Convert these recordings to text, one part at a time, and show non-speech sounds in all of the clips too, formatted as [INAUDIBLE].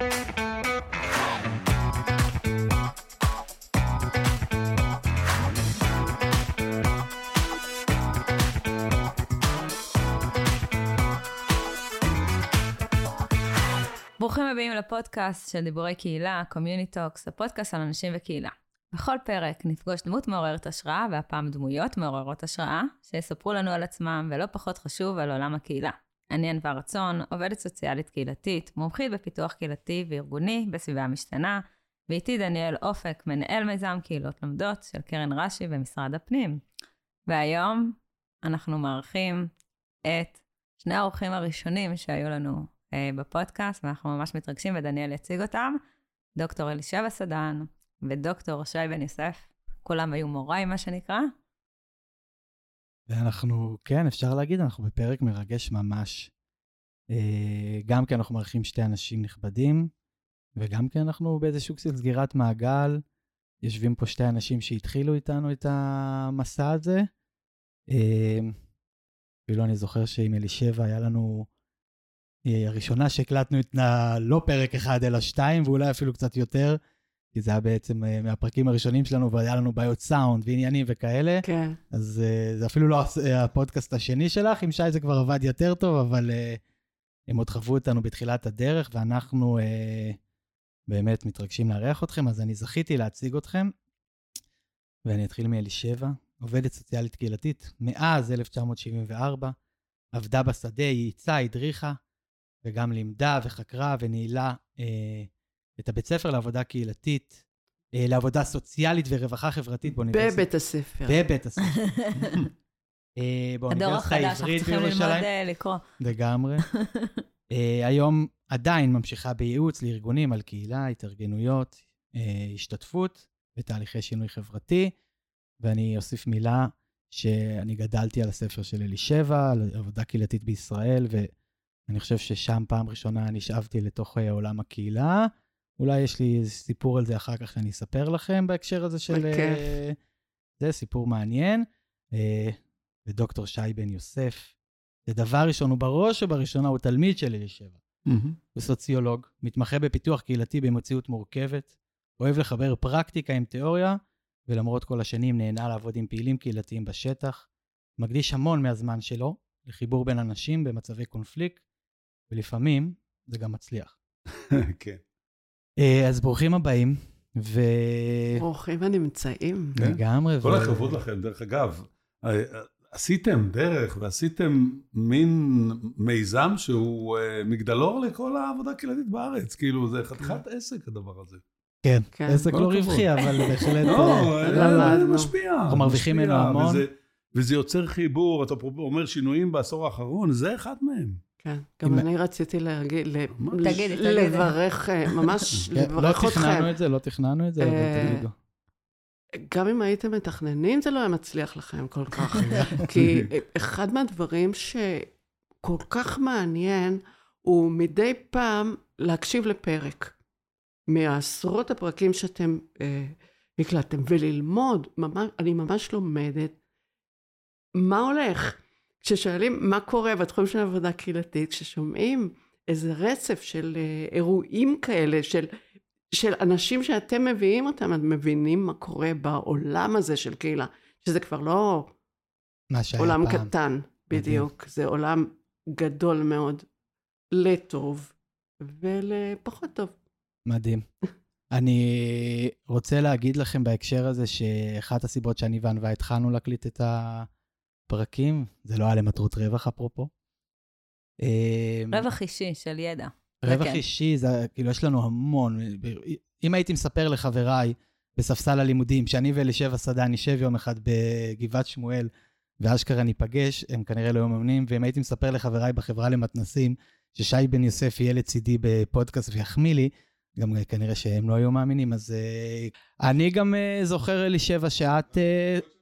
ברוכים הבאים לפודקאסט של דיבורי קהילה, Community Talks, הפודקאסט על אנשים וקהילה. בכל פרק נפגוש דמות מעוררת השראה, והפעם דמויות מעוררות השראה, שיספרו לנו על עצמם, ולא פחות חשוב, על עולם הקהילה. אני ענווה רצון, עובדת סוציאלית קהילתית, מומחית בפיתוח קהילתי וארגוני בסביבה המשתנה, ואיתי דניאל אופק, מנהל מיזם קהילות לומדות של קרן רש"י במשרד הפנים. והיום אנחנו מארחים את שני האורחים הראשונים שהיו לנו אה, בפודקאסט, ואנחנו ממש מתרגשים, ודניאל יציג אותם. דוקטור אלישבע סדן ודוקטור שי בן יוסף, כולם היו מוריי, מה שנקרא. ואנחנו, כן, אפשר להגיד, אנחנו בפרק מרגש ממש. אה, גם כי אנחנו מארחים שתי אנשים נכבדים, וגם כי אנחנו באיזשהו של סגירת מעגל. יושבים פה שתי אנשים שהתחילו איתנו את המסע הזה. אה, אפילו אני זוכר שעם אלישבע היה לנו היא הראשונה שהקלטנו את לא פרק אחד אלא שתיים, ואולי אפילו קצת יותר, כי זה היה בעצם אה, מהפרקים הראשונים שלנו, והיה לנו בעיות סאונד ועניינים וכאלה. כן. אז אה, זה אפילו לא הפודקאסט השני שלך, עם שי זה כבר עבד יותר טוב, אבל אה, הם עוד חוו אותנו בתחילת הדרך, ואנחנו באמת מתרגשים לארח אתכם, אז אני זכיתי להציג אתכם. ואני אתחיל מאלישבע, עובדת סוציאלית קהילתית, מאז 1974, עבדה בשדה, ייעצה, הדריכה, וגם לימדה וחקרה וניהלה אה, את הבית ספר לעבודה קהילתית, אה, לעבודה סוציאלית ורווחה חברתית באוניברסיטה. בבית הספר. בבית הספר. [LAUGHS] אה, באוניברסיטה העברית בירושלים. הדור החדש, אנחנו צריכים ללמוד אה, לקרוא. לגמרי. [LAUGHS] היום עדיין ממשיכה בייעוץ לארגונים על קהילה, התארגנויות, השתתפות ותהליכי שינוי חברתי. ואני אוסיף מילה שאני גדלתי על הספר של אלישבע, על עבודה קהילתית בישראל, ו... אני חושב ששם פעם ראשונה נשאבתי לתוך עולם הקהילה. אולי יש לי איזה סיפור על זה אחר כך שאני אספר לכם בהקשר הזה של... בכיף. Uh, זה סיפור מעניין. Uh, ודוקטור שי בן יוסף, זה דבר ראשון, הוא בראש ובראשונה הוא תלמיד של אלישבע. Mm-hmm. הוא סוציולוג, מתמחה בפיתוח קהילתי במציאות מורכבת, אוהב לחבר פרקטיקה עם תיאוריה, ולמרות כל השנים נהנה לעבוד עם פעילים קהילתיים בשטח. מקדיש המון מהזמן שלו לחיבור בין אנשים במצבי קונפליקט, ולפעמים זה גם מצליח. [LAUGHS] כן. אה, אז ברוכים הבאים, ו... ברוכים הנמצאים. כן. לגמרי. כל הכבוד לכם, דרך אגב. אה, עשיתם דרך ועשיתם מין מיזם שהוא אה, מגדלור לכל העבודה הקהילתית בארץ. כאילו, זה חתיכת כן. עסק הדבר הזה. כן, כן. עסק לא רווחי, אבל [LAUGHS] בהחלט... לא, זה משפיע. אנחנו מרוויחים ממנו המון. וזה יוצר חיבור, אתה אומר שינויים בעשור האחרון, זה אחד מהם. כן, גם אני רציתי להגיד, לברך, אה, ממש כן, לא לברך אתכם. לא תכננו את זה, לא תכננו את זה, אבל אה, תגידו. גם אם הייתם מתכננים, זה לא היה מצליח לכם כל כך. [LAUGHS] כי אחד מהדברים שכל כך מעניין, הוא מדי פעם להקשיב לפרק. מעשרות הפרקים שאתם אה, הקלטתם, וללמוד, ממש, אני ממש לומדת מה הולך. כששואלים מה קורה בתחום של עבודה קהילתית, כששומעים איזה רצף של אה, אירועים כאלה, של, של אנשים שאתם מביאים אותם, אתם מבינים מה קורה בעולם הזה של קהילה, שזה כבר לא עולם פעם. קטן, בדיוק, מדהים. זה עולם גדול מאוד, לטוב ולפחות טוב. מדהים. [LAUGHS] אני רוצה להגיד לכם בהקשר הזה שאחת הסיבות שאני וענווה התחלנו להקליט את ה... פרקים, זה לא היה למטרות רווח אפרופו. אמ, רווח אישי של ידע. רווח כן. אישי, זה כאילו, יש לנו המון. אם הייתי מספר לחבריי בספסל הלימודים, שאני ואלישבע סדן נשב יום אחד בגבעת שמואל, ואשכרה ניפגש, הם כנראה לא היו מאמנים, ואם הייתי מספר לחבריי בחברה למתנסים, ששי בן יוסף יהיה לצידי בפודקאסט ויחמיא לי, גם כנראה שהם לא היו מאמינים, אז uh, אני גם uh, זוכר, אלישבע, שאת... Uh,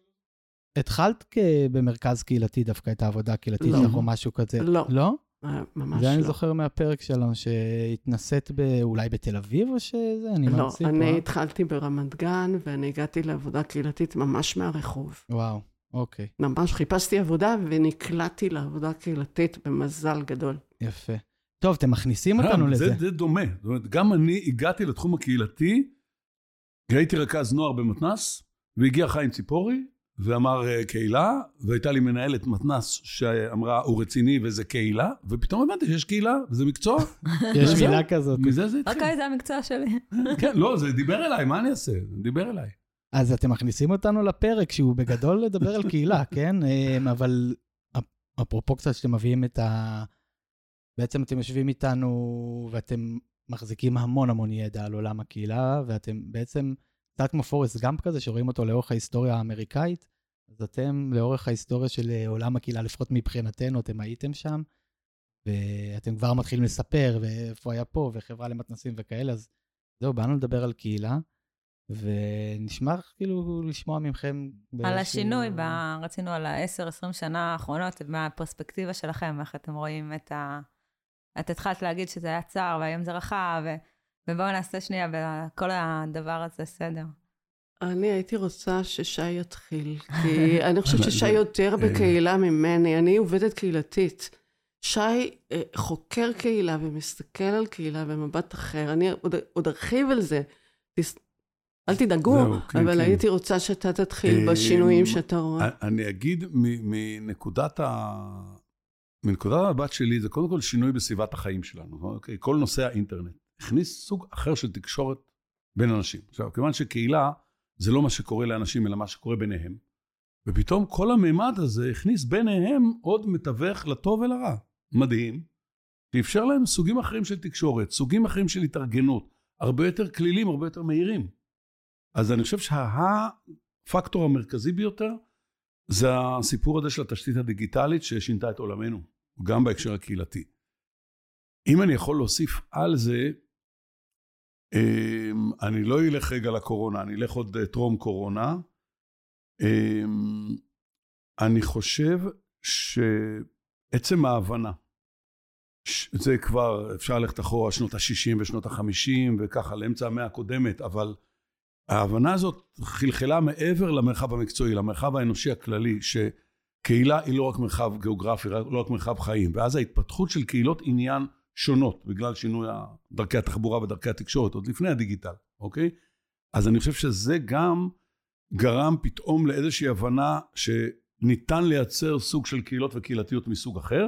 התחלת במרכז קהילתי דווקא את העבודה הקהילתית שלך או משהו כזה. לא. לא? אה, ממש לא. זה אני זוכר מהפרק שלנו, שהתנסית אולי בתל אביב או שזה? אני לא, אני התחלתי ברמת גן, ואני הגעתי לעבודה קהילתית ממש מהרחוב. וואו, אוקיי. ממש חיפשתי עבודה ונקלעתי לעבודה קהילתית במזל גדול. יפה. טוב, אתם מכניסים אותנו אה, לזה. זה, זה דומה. זאת אומרת, גם אני הגעתי לתחום הקהילתי, הייתי רכז נוער במתנ"ס, והגיע חיים ציפורי, ואמר אה, קהילה, והייתה לי מנהלת מתנ"ס שאמרה, הוא רציני וזה קהילה, ופתאום הבנתי שיש קהילה, וזה מקצוע. [LAUGHS] יש. מילה כזאת. מזה זה רק התחיל. זה המקצוע שלי. [LAUGHS] כן, לא, זה דיבר אליי, מה אני אעשה? זה דיבר אליי. אז אתם מכניסים אותנו לפרק שהוא בגדול לדבר על קהילה, [LAUGHS] כן? אמ, אבל אפ- אפרופו קצת שאתם מביאים את ה... בעצם אתם יושבים איתנו ואתם מחזיקים המון המון ידע על עולם הקהילה, ואתם בעצם קצת כמו פורסט גאמפ כזה, שרואים אותו לאורך ההיסטוריה האמריקאית, אז אתם לאורך ההיסטוריה של אה, עולם הקהילה, לפחות מבחינתנו, אתם הייתם שם, ואתם כבר מתחילים לספר, ואיפה היה פה, וחברה למתנסים וכאלה, אז זהו, באנו לדבר על קהילה. ונשמח כאילו לשמוע מכם. על השינוי, ב- רצינו על ה-10-20 שנה האחרונות, מהפרספקטיבה שלכם, איך אתם רואים את ה... את התחלת להגיד שזה היה צר, והיום זה רחב. ובואו נעשה שנייה בכל הדבר הזה סדר. אני הייתי רוצה ששי יתחיל, [LAUGHS] כי אני חושבת ששי יותר בקהילה ממני, אני עובדת קהילתית. שי אה, חוקר קהילה ומסתכל על קהילה במבט אחר, אני עוד, עוד ארחיב על זה. אל תדאגו, זהו, כן, אבל כן. הייתי רוצה שאתה תתחיל אה, בשינויים שאתה רואה. אני אגיד מנקודת ה... מנקודת המבט שלי, זה קודם כל שינוי בסביבת החיים שלנו. אוקיי? כל נושא האינטרנט הכניס סוג אחר של תקשורת בין אנשים. עכשיו, כיוון שקהילה זה לא מה שקורה לאנשים, אלא מה שקורה ביניהם. ופתאום כל הממד הזה הכניס ביניהם עוד מתווך לטוב ולרע. מדהים. שאפשר להם סוגים אחרים של תקשורת, סוגים אחרים של התארגנות, הרבה יותר כלילים, הרבה יותר מהירים. אז אני חושב שהפקטור המרכזי ביותר זה הסיפור הזה של התשתית הדיגיטלית ששינתה את עולמנו, גם בהקשר הקהילתי. אם אני יכול להוסיף על זה, אני לא אלך רגע לקורונה, אני אלך עוד אה, טרום קורונה. אמ, אני חושב שעצם ההבנה, זה כבר, אפשר ללכת אחורה שנות ה-60 ושנות ה-50 וככה לאמצע המאה הקודמת, אבל ההבנה הזאת חלחלה מעבר למרחב המקצועי, למרחב האנושי הכללי, שקהילה היא לא רק מרחב גיאוגרפי, לא רק מרחב חיים, ואז ההתפתחות של קהילות עניין שונות, בגלל שינוי דרכי התחבורה ודרכי התקשורת, עוד לפני הדיגיטל, אוקיי? אז אני חושב שזה גם גרם פתאום לאיזושהי הבנה שניתן לייצר סוג של קהילות וקהילתיות מסוג אחר,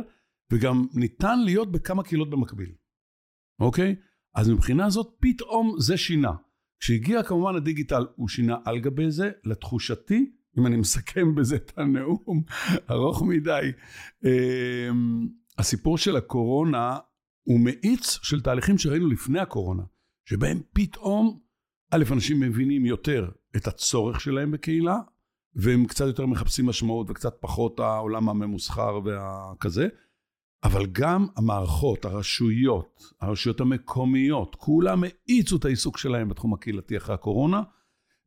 וגם ניתן להיות בכמה קהילות במקביל, אוקיי? אז מבחינה זאת פתאום זה שינה. כשהגיע כמובן הדיגיטל, הוא שינה על גבי זה, לתחושתי, אם אני מסכם בזה את הנאום, [LAUGHS] ארוך מדי, אמ, הסיפור של הקורונה הוא מאיץ של תהליכים שראינו לפני הקורונה, שבהם פתאום, א', אנשים מבינים יותר את הצורך שלהם בקהילה, והם קצת יותר מחפשים משמעות וקצת פחות העולם הממוסחר והכזה, אבל גם המערכות, הרשויות, הרשויות המקומיות, כולם האיצו את העיסוק שלהם בתחום הקהילתי אחרי הקורונה,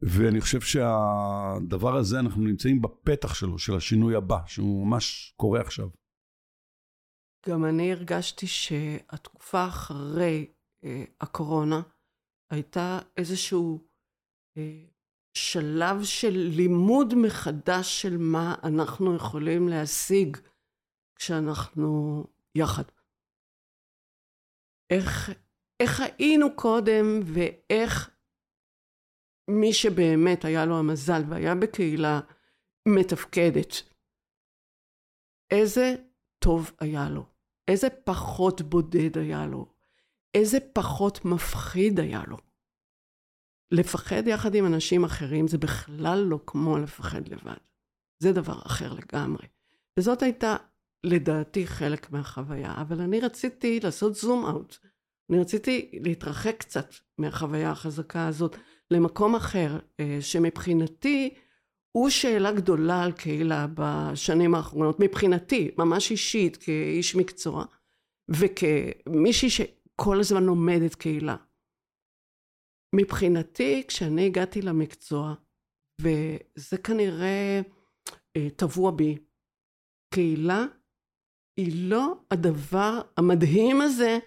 ואני חושב שהדבר הזה, אנחנו נמצאים בפתח שלו, של השינוי הבא, שהוא ממש קורה עכשיו. גם אני הרגשתי שהתקופה אחרי אה, הקורונה הייתה איזשהו אה, שלב של לימוד מחדש של מה אנחנו יכולים להשיג כשאנחנו יחד. איך, איך היינו קודם ואיך מי שבאמת היה לו המזל והיה בקהילה מתפקדת, איזה טוב היה לו, איזה פחות בודד היה לו, איזה פחות מפחיד היה לו. לפחד יחד עם אנשים אחרים זה בכלל לא כמו לפחד לבד. זה דבר אחר לגמרי. וזאת הייתה לדעתי חלק מהחוויה, אבל אני רציתי לעשות זום אאוט. אני רציתי להתרחק קצת מהחוויה החזקה הזאת למקום אחר, אה, שמבחינתי הוא שאלה גדולה על קהילה בשנים האחרונות, מבחינתי, ממש אישית, כאיש מקצוע, וכמישהי שכל הזמן לומדת קהילה. מבחינתי, כשאני הגעתי למקצוע, וזה כנראה אה, טבוע בי, קהילה היא לא הדבר המדהים הזה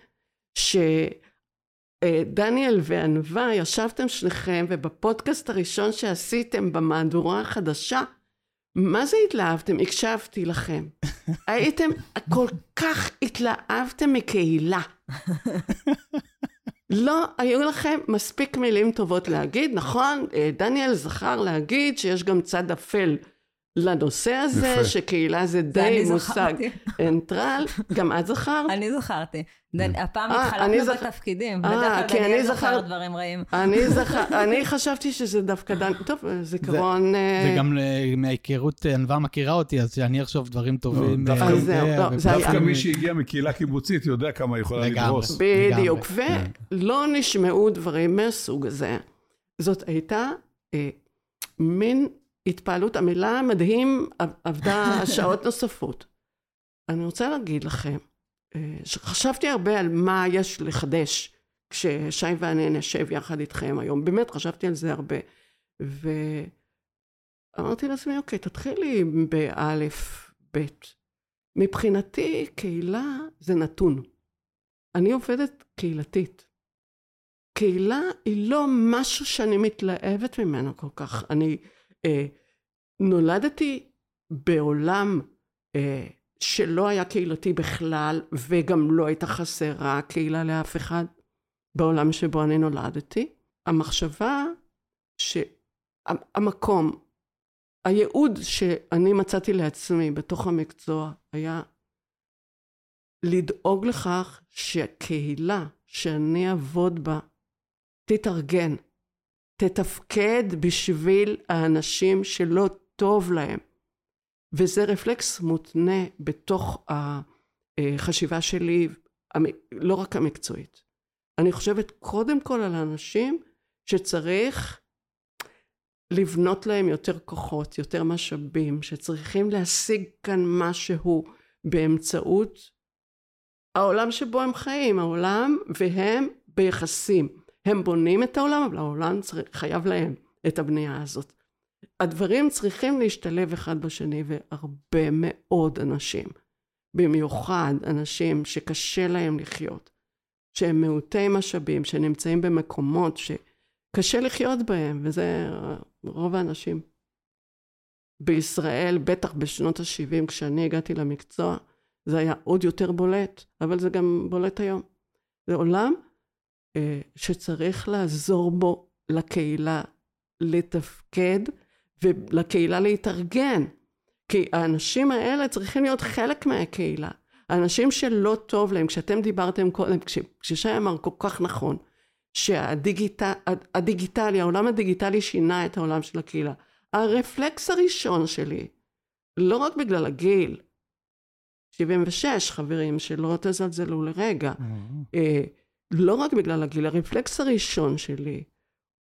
שדניאל וענווה ישבתם שניכם ובפודקאסט הראשון שעשיתם במהדורה החדשה מה זה התלהבתם? הקשבתי לכם. [LAUGHS] הייתם, כל כך התלהבתם מקהילה. לא, היו לכם מספיק מילים טובות להגיד, נכון? אה, דניאל זכר להגיד שיש גם צד אפל לנושא הזה, יפה. שקהילה זה זה די אני מושג. אנטרל. גם את זכרת? אני זכרתי. דן- הפעם אה, זכ- בתפקידים. אה, בדרך כי כלל אני דניאל זוכר זכר- דברים רעים. אני זכר, [LAUGHS] אני חשבתי שזה דווקא דן, טוב, זיכרון... אה, זה גם אה, מההיכרות, אה, ענווה מכירה אותי, אז שאני אחשוב דברים טובים. דווקא- אה, אה, לא, זה היה- דווקא מי שהגיע מקהילה קיבוצית יודע כמה היא יכולה. לדרוס. בדיוק. ולא נשמעו דברים מהסוג הזה. זאת הייתה אה, מין התפעלות, המילה מדהים עב- עבדה [LAUGHS] שעות נוספות. אני רוצה להגיד לכם, אה, שחשבתי הרבה על מה יש לחדש כששי ואני נשב יחד איתכם היום, באמת חשבתי על זה הרבה. ואמרתי לעצמי, אוקיי, תתחילי באלף, בית. מבחינתי, קהילה זה נתון. אני עובדת קהילתית. קהילה היא לא משהו שאני מתלהבת ממנו כל כך. אני אה, נולדתי בעולם אה, שלא היה קהילתי בכלל, וגם לא הייתה חסרה קהילה לאף אחד בעולם שבו אני נולדתי. המחשבה שהמקום, הייעוד שאני מצאתי לעצמי בתוך המקצוע היה לדאוג לכך שהקהילה שאני אעבוד בה תתארגן, תתפקד בשביל האנשים שלא טוב להם. וזה רפלקס מותנה בתוך החשיבה שלי, לא רק המקצועית. אני חושבת קודם כל על האנשים שצריך לבנות להם יותר כוחות, יותר משאבים, שצריכים להשיג כאן משהו באמצעות העולם שבו הם חיים, העולם והם ביחסים. הם בונים את העולם, אבל העולם צריך, חייב להם את הבנייה הזאת. הדברים צריכים להשתלב אחד בשני, והרבה מאוד אנשים, במיוחד אנשים שקשה להם לחיות, שהם מעוטי משאבים, שנמצאים במקומות שקשה לחיות בהם, וזה רוב האנשים. בישראל, בטח בשנות ה-70, כשאני הגעתי למקצוע, זה היה עוד יותר בולט, אבל זה גם בולט היום. זה עולם שצריך לעזור בו לקהילה לתפקד ולקהילה להתארגן. כי האנשים האלה צריכים להיות חלק מהקהילה. האנשים שלא טוב להם, כשאתם דיברתם קודם, כש- כששי אמר כל כך נכון, שהדיגיטלי, העולם הדיגיטלי שינה את העולם של הקהילה. הרפלקס הראשון שלי, לא רק בגלל הגיל, 76 חברים, שלא תזלזלו לרגע, אה, לא רק בגלל הגיל, הרפלקס הראשון שלי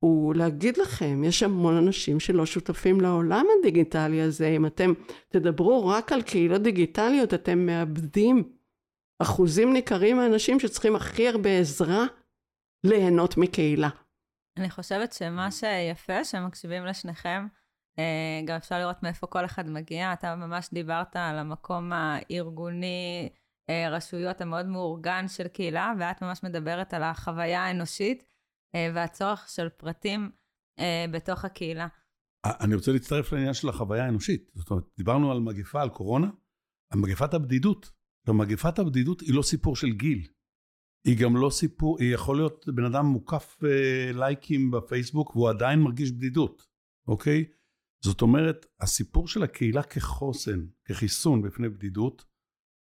הוא להגיד לכם, יש המון אנשים שלא שותפים לעולם הדיגיטלי הזה. אם אתם תדברו רק על קהילות דיגיטליות, אתם מאבדים אחוזים ניכרים מהאנשים שצריכים הכי הרבה עזרה ליהנות מקהילה. אני חושבת שמה שיפה, שמקשיבים לשניכם, אה, גם אפשר לראות מאיפה כל אחד מגיע. אתה ממש דיברת על המקום הארגוני, אה, רשויות המאוד מאורגן של קהילה, ואת ממש מדברת על החוויה האנושית אה, והצורך של פרטים אה, בתוך הקהילה. אני רוצה להצטרף לעניין של החוויה האנושית. זאת אומרת, דיברנו על מגפה, על קורונה, על מגפת הבדידות. ומגפת הבדידות היא לא סיפור של גיל. היא גם לא סיפור, היא יכול להיות בן אדם מוקף אה, לייקים בפייסבוק והוא עדיין מרגיש בדידות, אוקיי? זאת אומרת, הסיפור של הקהילה כחוסן, כחיסון בפני בדידות,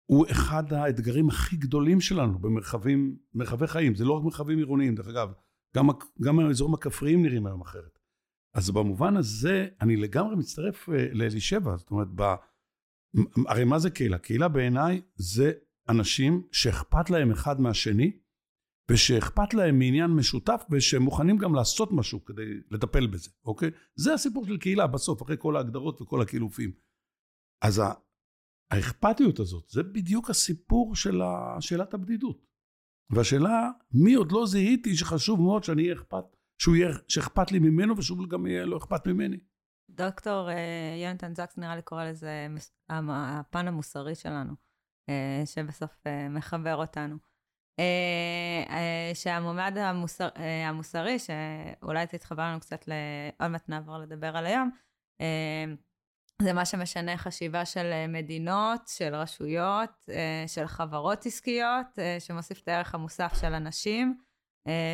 הוא אחד האתגרים הכי גדולים שלנו במרחבים, מרחבי חיים. זה לא רק מרחבים עירוניים, דרך אגב, גם, גם האזורים הכפריים נראים היום אחרת. אז במובן הזה, אני לגמרי מצטרף אה, לאלישבע, זאת אומרת, ב... הרי מה זה קהילה? קהילה בעיניי זה אנשים שאכפת להם אחד מהשני, ושאכפת להם מעניין משותף, ושהם מוכנים גם לעשות משהו כדי לטפל בזה, אוקיי? זה הסיפור של קהילה בסוף, אחרי כל ההגדרות וכל הקילופים. אז האכפתיות הזאת, זה בדיוק הסיפור של שאלת הבדידות. והשאלה, מי עוד לא זיהיתי שחשוב מאוד שאני אהיה אכפת, שהוא יהיה, שאכפת לי ממנו ושהוא גם יהיה לו אכפת ממני. דוקטור אה, יונתן זקס נראה לי קורא לזה הפן המוסרי שלנו, אה, שבסוף אה, מחבר אותנו. שהמומד המוסר, המוסרי, שאולי תתחבר לנו קצת, ל... עוד מעט נעבור לדבר על היום, זה מה שמשנה חשיבה של אה, מדינות, של רשויות, אה, של חברות עסקיות, אה, שמוסיף את הערך המוסף של אנשים,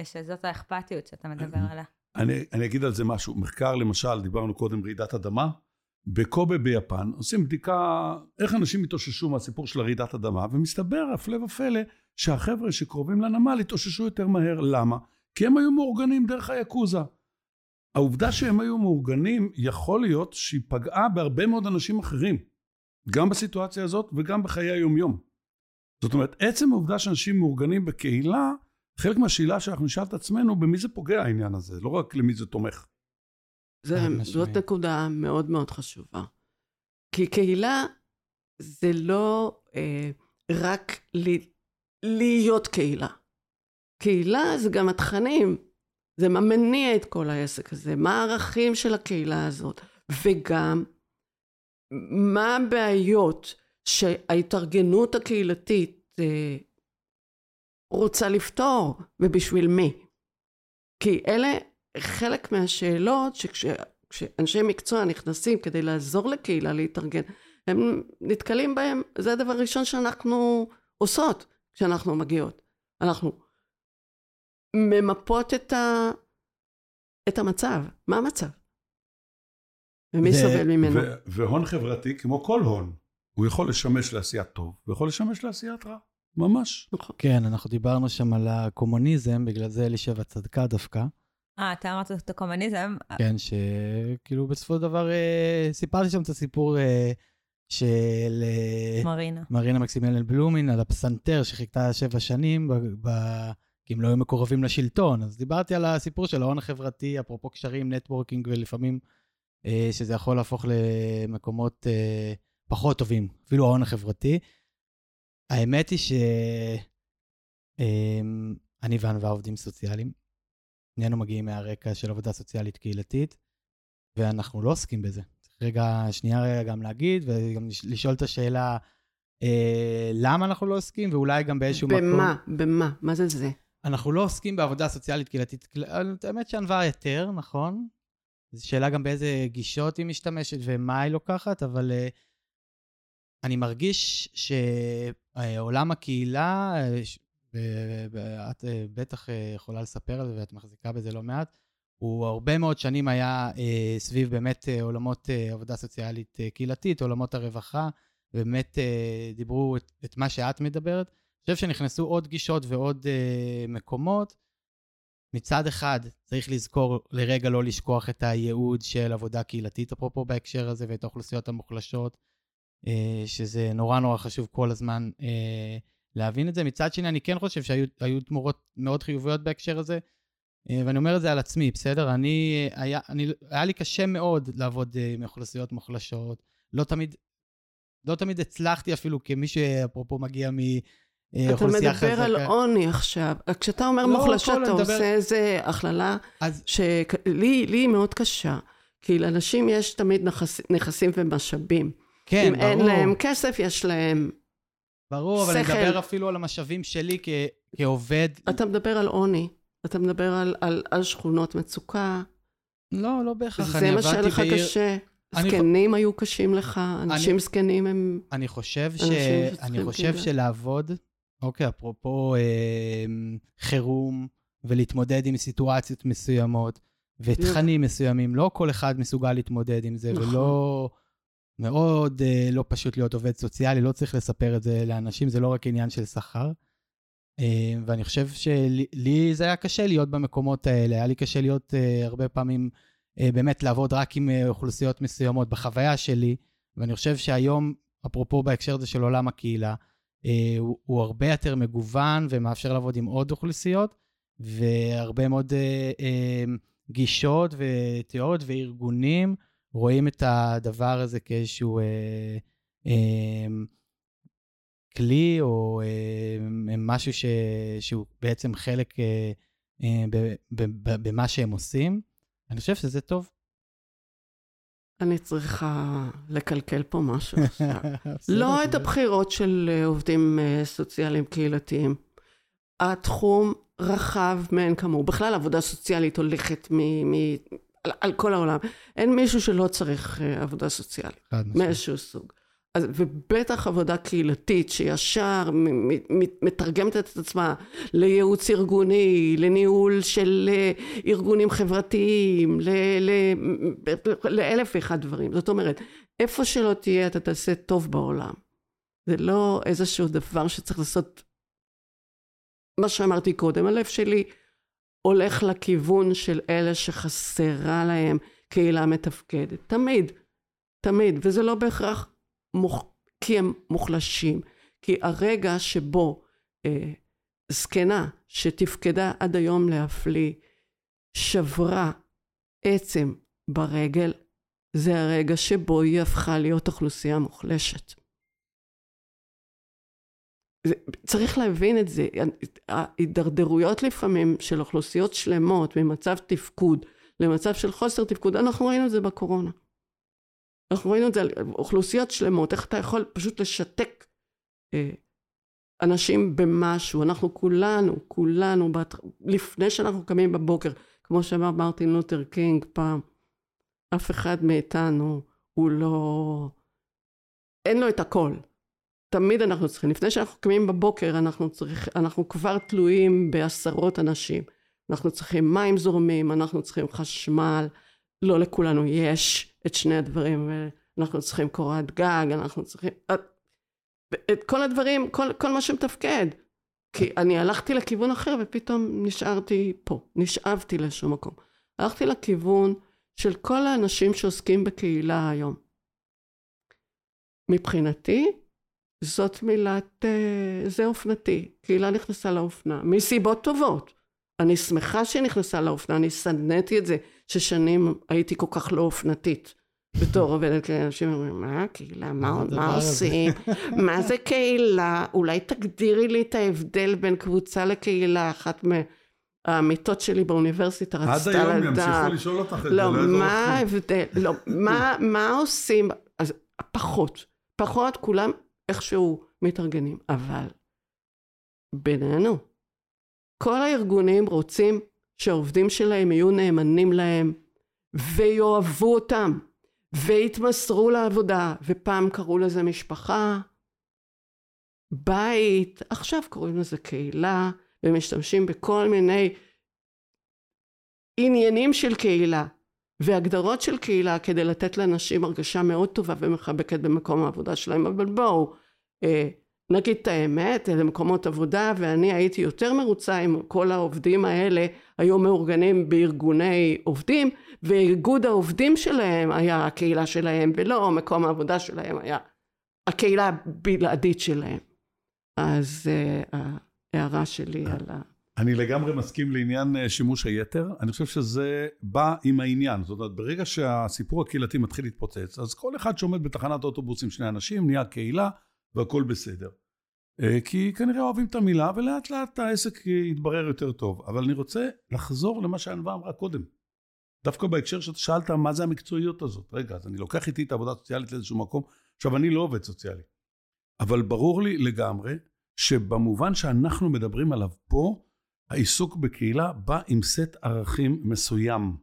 שזאת האכפתיות שאתה מדבר עליה. אני, אני אגיד על זה משהו. מחקר למשל, דיברנו קודם רעידת אדמה. בקובה ביפן עושים בדיקה איך אנשים התאוששו מהסיפור של רעידת אדמה, ומסתבר, הפלא ופלא, שהחבר'ה שקרובים לנמל התאוששו יותר מהר. למה? כי הם היו מאורגנים דרך היקוזה. העובדה שהם היו מאורגנים, יכול להיות שהיא פגעה בהרבה מאוד אנשים אחרים, גם בסיטואציה הזאת וגם בחיי היומיום. זאת אומרת, עצם העובדה שאנשים מאורגנים בקהילה, חלק מהשאלה שאנחנו נשאל את עצמנו, במי זה פוגע העניין הזה, לא רק למי זה תומך. זה, זאת נקודה מאוד מאוד חשובה. כי קהילה זה לא אה, רק לי, להיות קהילה. קהילה זה גם התכנים, זה מה מניע את כל העסק הזה, מה הערכים של הקהילה הזאת, וגם מה הבעיות שההתארגנות הקהילתית אה, רוצה לפתור, ובשביל מי. כי אלה חלק מהשאלות שכשאנשי מקצוע נכנסים כדי לעזור לקהילה להתארגן, הם נתקלים בהם, זה הדבר הראשון שאנחנו עושות כשאנחנו מגיעות. אנחנו ממפות את, ה... את המצב. מה המצב? ומי ו... סובל ממנו? ו... והון חברתי, כמו כל הון, הוא יכול לשמש לעשיית טוב, ויכול לשמש לעשיית רע. ממש. נכון. כן, אנחנו דיברנו שם על הקומוניזם, בגלל זה אלישבע צדקה דווקא. אה, אתה אמרת את הקומוניזם? כן, שכאילו בסופו של דבר אה, סיפרתי שם את הסיפור אה, של... אה, מרינה. מרינה מקסימליאן בלומין, על הפסנתר שחיכתה שבע שנים ב... ב... כי הם לא היו מקורבים לשלטון. אז דיברתי על הסיפור של ההון החברתי, אפרופו קשרים, נטוורקינג, ולפעמים אה, שזה יכול להפוך למקומות אה, פחות טובים, אפילו ההון החברתי. האמת היא שאני אה, וענווה עובדים סוציאליים. שנינו מגיעים מהרקע של עבודה סוציאלית קהילתית, ואנחנו לא עוסקים בזה. צריך רגע, שנייה רגע גם להגיד, וגם לשאול את השאלה, אה, למה אנחנו לא עוסקים, ואולי גם באיזשהו במה, מקום... במה? במה? מה זה זה? אנחנו לא עוסקים בעבודה סוציאלית קהילתית, האמת שענווה יותר, נכון? זו שאלה גם באיזה גישות היא משתמשת ומה היא לוקחת, אבל uh, אני מרגיש שעולם הקהילה, ואת uh, בטח uh, יכולה לספר על זה ואת מחזיקה בזה לא מעט, הוא הרבה מאוד שנים היה uh, סביב באמת uh, עולמות uh, עבודה סוציאלית uh, קהילתית, עולמות הרווחה, באמת uh, דיברו את, את מה שאת מדברת. חושב שנכנסו עוד גישות ועוד uh, מקומות. מצד אחד, צריך לזכור לרגע לא לשכוח את הייעוד של עבודה קהילתית, אפרופו בהקשר הזה, ואת האוכלוסיות המוחלשות, uh, שזה נורא נורא חשוב כל הזמן uh, להבין את זה. מצד שני, אני כן חושב שהיו תמורות מאוד חיוביות בהקשר הזה, uh, ואני אומר את זה על עצמי, בסדר? אני, היה, אני, היה לי קשה מאוד לעבוד uh, עם אוכלוסיות מוחלשות. לא תמיד, לא תמיד הצלחתי אפילו כמי שאפרופו מגיע מ... אה, חזקה. אתה מדבר על עוני עכשיו. כשאתה אומר לא, מוחלשות, אתה מדבר... עושה איזה הכללה אז... שלי היא מאוד קשה. כי לאנשים יש תמיד נכס, נכסים ומשאבים. כן, אם ברור. אם אין להם כסף, יש להם ברור, אבל שכל. אני מדבר אפילו על המשאבים שלי כ... כעובד. אתה מדבר על עוני. אתה מדבר על, על, על שכונות מצוקה. לא, לא בהכרח. זה מה שהיה לך בעיר... קשה. זקנים היו קשים לך, אנשים זקנים הם... אני חושב, ש... אני חושב שלעבוד אוקיי, אפרופו אה, חירום ולהתמודד עם סיטואציות מסוימות ותכנים מסוימים, לא כל אחד מסוגל להתמודד עם זה, נכון. ולא... מאוד אה, לא פשוט להיות עובד סוציאלי, לא צריך לספר את זה לאנשים, זה לא רק עניין של שכר. אה, ואני חושב שלי זה היה קשה להיות במקומות האלה, היה לי קשה להיות אה, הרבה פעמים, אה, באמת לעבוד רק עם אה, אוכלוסיות מסוימות בחוויה שלי, ואני חושב שהיום, אפרופו בהקשר הזה של עולם הקהילה, הוא, הוא הרבה יותר מגוון ומאפשר לעבוד עם עוד אוכלוסיות, והרבה מאוד אה, אה, גישות ותיאוריות וארגונים רואים את הדבר הזה כאיזשהו אה, אה, כלי או אה, משהו ש, שהוא בעצם חלק אה, אה, במה שהם עושים. אני חושב שזה טוב. אני צריכה לקלקל פה משהו [LAUGHS] עכשיו. לא את הבחירות של אה, עובדים אה, סוציאליים קהילתיים. התחום רחב מאין כמוהו. בכלל, עבודה סוציאלית הולכת על, על כל העולם. אין מישהו שלא צריך uh, עבודה סוציאלית, חד. מאיזשהו סוג. אז, ובטח עבודה קהילתית שישר מתרגמת את עצמה לייעוץ ארגוני, לניהול של אה, ארגונים חברתיים, לאלף ואחד דברים. זאת אומרת, איפה שלא תהיה אתה תעשה טוב בעולם. זה לא איזשהו דבר שצריך לעשות, מה שאמרתי קודם, הלב שלי הולך לכיוון של אלה שחסרה להם קהילה מתפקדת. תמיד, תמיד, וזה לא בהכרח מוח... כי הם מוחלשים. כי הרגע שבו אה, זקנה שתפקדה עד היום להפליא, שברה עצם ברגל, זה הרגע שבו היא הפכה להיות אוכלוסייה מוחלשת. זה, צריך להבין את זה. ההידרדרויות לפעמים של אוכלוסיות שלמות ממצב תפקוד למצב של חוסר תפקוד, אנחנו ראינו את זה בקורונה. אנחנו ראינו את זה על אוכלוסיות שלמות, איך אתה יכול פשוט לשתק אה, אנשים במשהו. אנחנו כולנו, כולנו, בת... לפני שאנחנו קמים בבוקר, כמו שאמר מרטין לותר קינג פעם, אף אחד מאיתנו הוא לא... אין לו את הכל. תמיד אנחנו צריכים, לפני שאנחנו קמים בבוקר, אנחנו, צריך, אנחנו כבר תלויים בעשרות אנשים. אנחנו צריכים מים זורמים, אנחנו צריכים חשמל, לא לכולנו יש את שני הדברים. אנחנו צריכים קורת גג, אנחנו צריכים... את, את כל הדברים, כל, כל מה שמתפקד. כי אני הלכתי לכיוון אחר ופתאום נשארתי פה, נשאבתי לאיזשהו מקום. הלכתי לכיוון של כל האנשים שעוסקים בקהילה היום. מבחינתי, זאת מילת, אה, זה אופנתי. קהילה נכנסה לאופנה, מסיבות טובות. אני שמחה שהיא נכנסה לאופנה, אני שנאתי את זה ששנים הייתי כל כך לא אופנתית. בתור עובדת אנשים אומרים, מה קהילה, מה, מה עושים, מה זה קהילה, אולי תגדירי לי את ההבדל בין קבוצה לקהילה, אחת מהעמיתות שלי באוניברסיטה רצתה לדעת. עד היום ימשיכו לשאול אותך את זה, לא, מה ההבדל, לא, מה, מה עושים, אז פחות, פחות, כולם איכשהו מתארגנים, אבל בינינו, כל הארגונים רוצים שהעובדים שלהם יהיו נאמנים להם ויאהבו אותם ויתמסרו לעבודה ופעם קראו לזה משפחה, בית, עכשיו קוראים לזה קהילה ומשתמשים בכל מיני עניינים של קהילה והגדרות של קהילה כדי לתת לאנשים הרגשה מאוד טובה ומחבקת במקום העבודה שלהם. אבל בואו אה, נגיד את האמת, אלה מקומות עבודה, ואני הייתי יותר מרוצה אם כל העובדים האלה היו מאורגנים בארגוני עובדים, ואיגוד העובדים שלהם היה הקהילה שלהם, ולא מקום העבודה שלהם היה הקהילה הבלעדית שלהם. אז uh, ההערה שלי על ה... אני לגמרי מסכים לעניין שימוש היתר, אני חושב שזה בא עם העניין, זאת אומרת ברגע שהסיפור הקהילתי מתחיל להתפוצץ, אז כל אחד שעומד בתחנת אוטובוס עם שני אנשים נהיה קהילה והכל בסדר. כי כנראה אוהבים את המילה ולאט לאט העסק יתברר יותר טוב. אבל אני רוצה לחזור למה שענווה אמרה קודם. דווקא בהקשר שאתה שאלת מה זה המקצועיות הזאת. רגע, אז אני לוקח איתי את העבודה הסוציאלית לאיזשהו מקום. עכשיו, אני לא עובד סוציאלי. אבל ברור לי לגמרי שבמובן שאנחנו מדברים עליו פה, העיסוק בקהילה בא עם סט ערכים מסוים.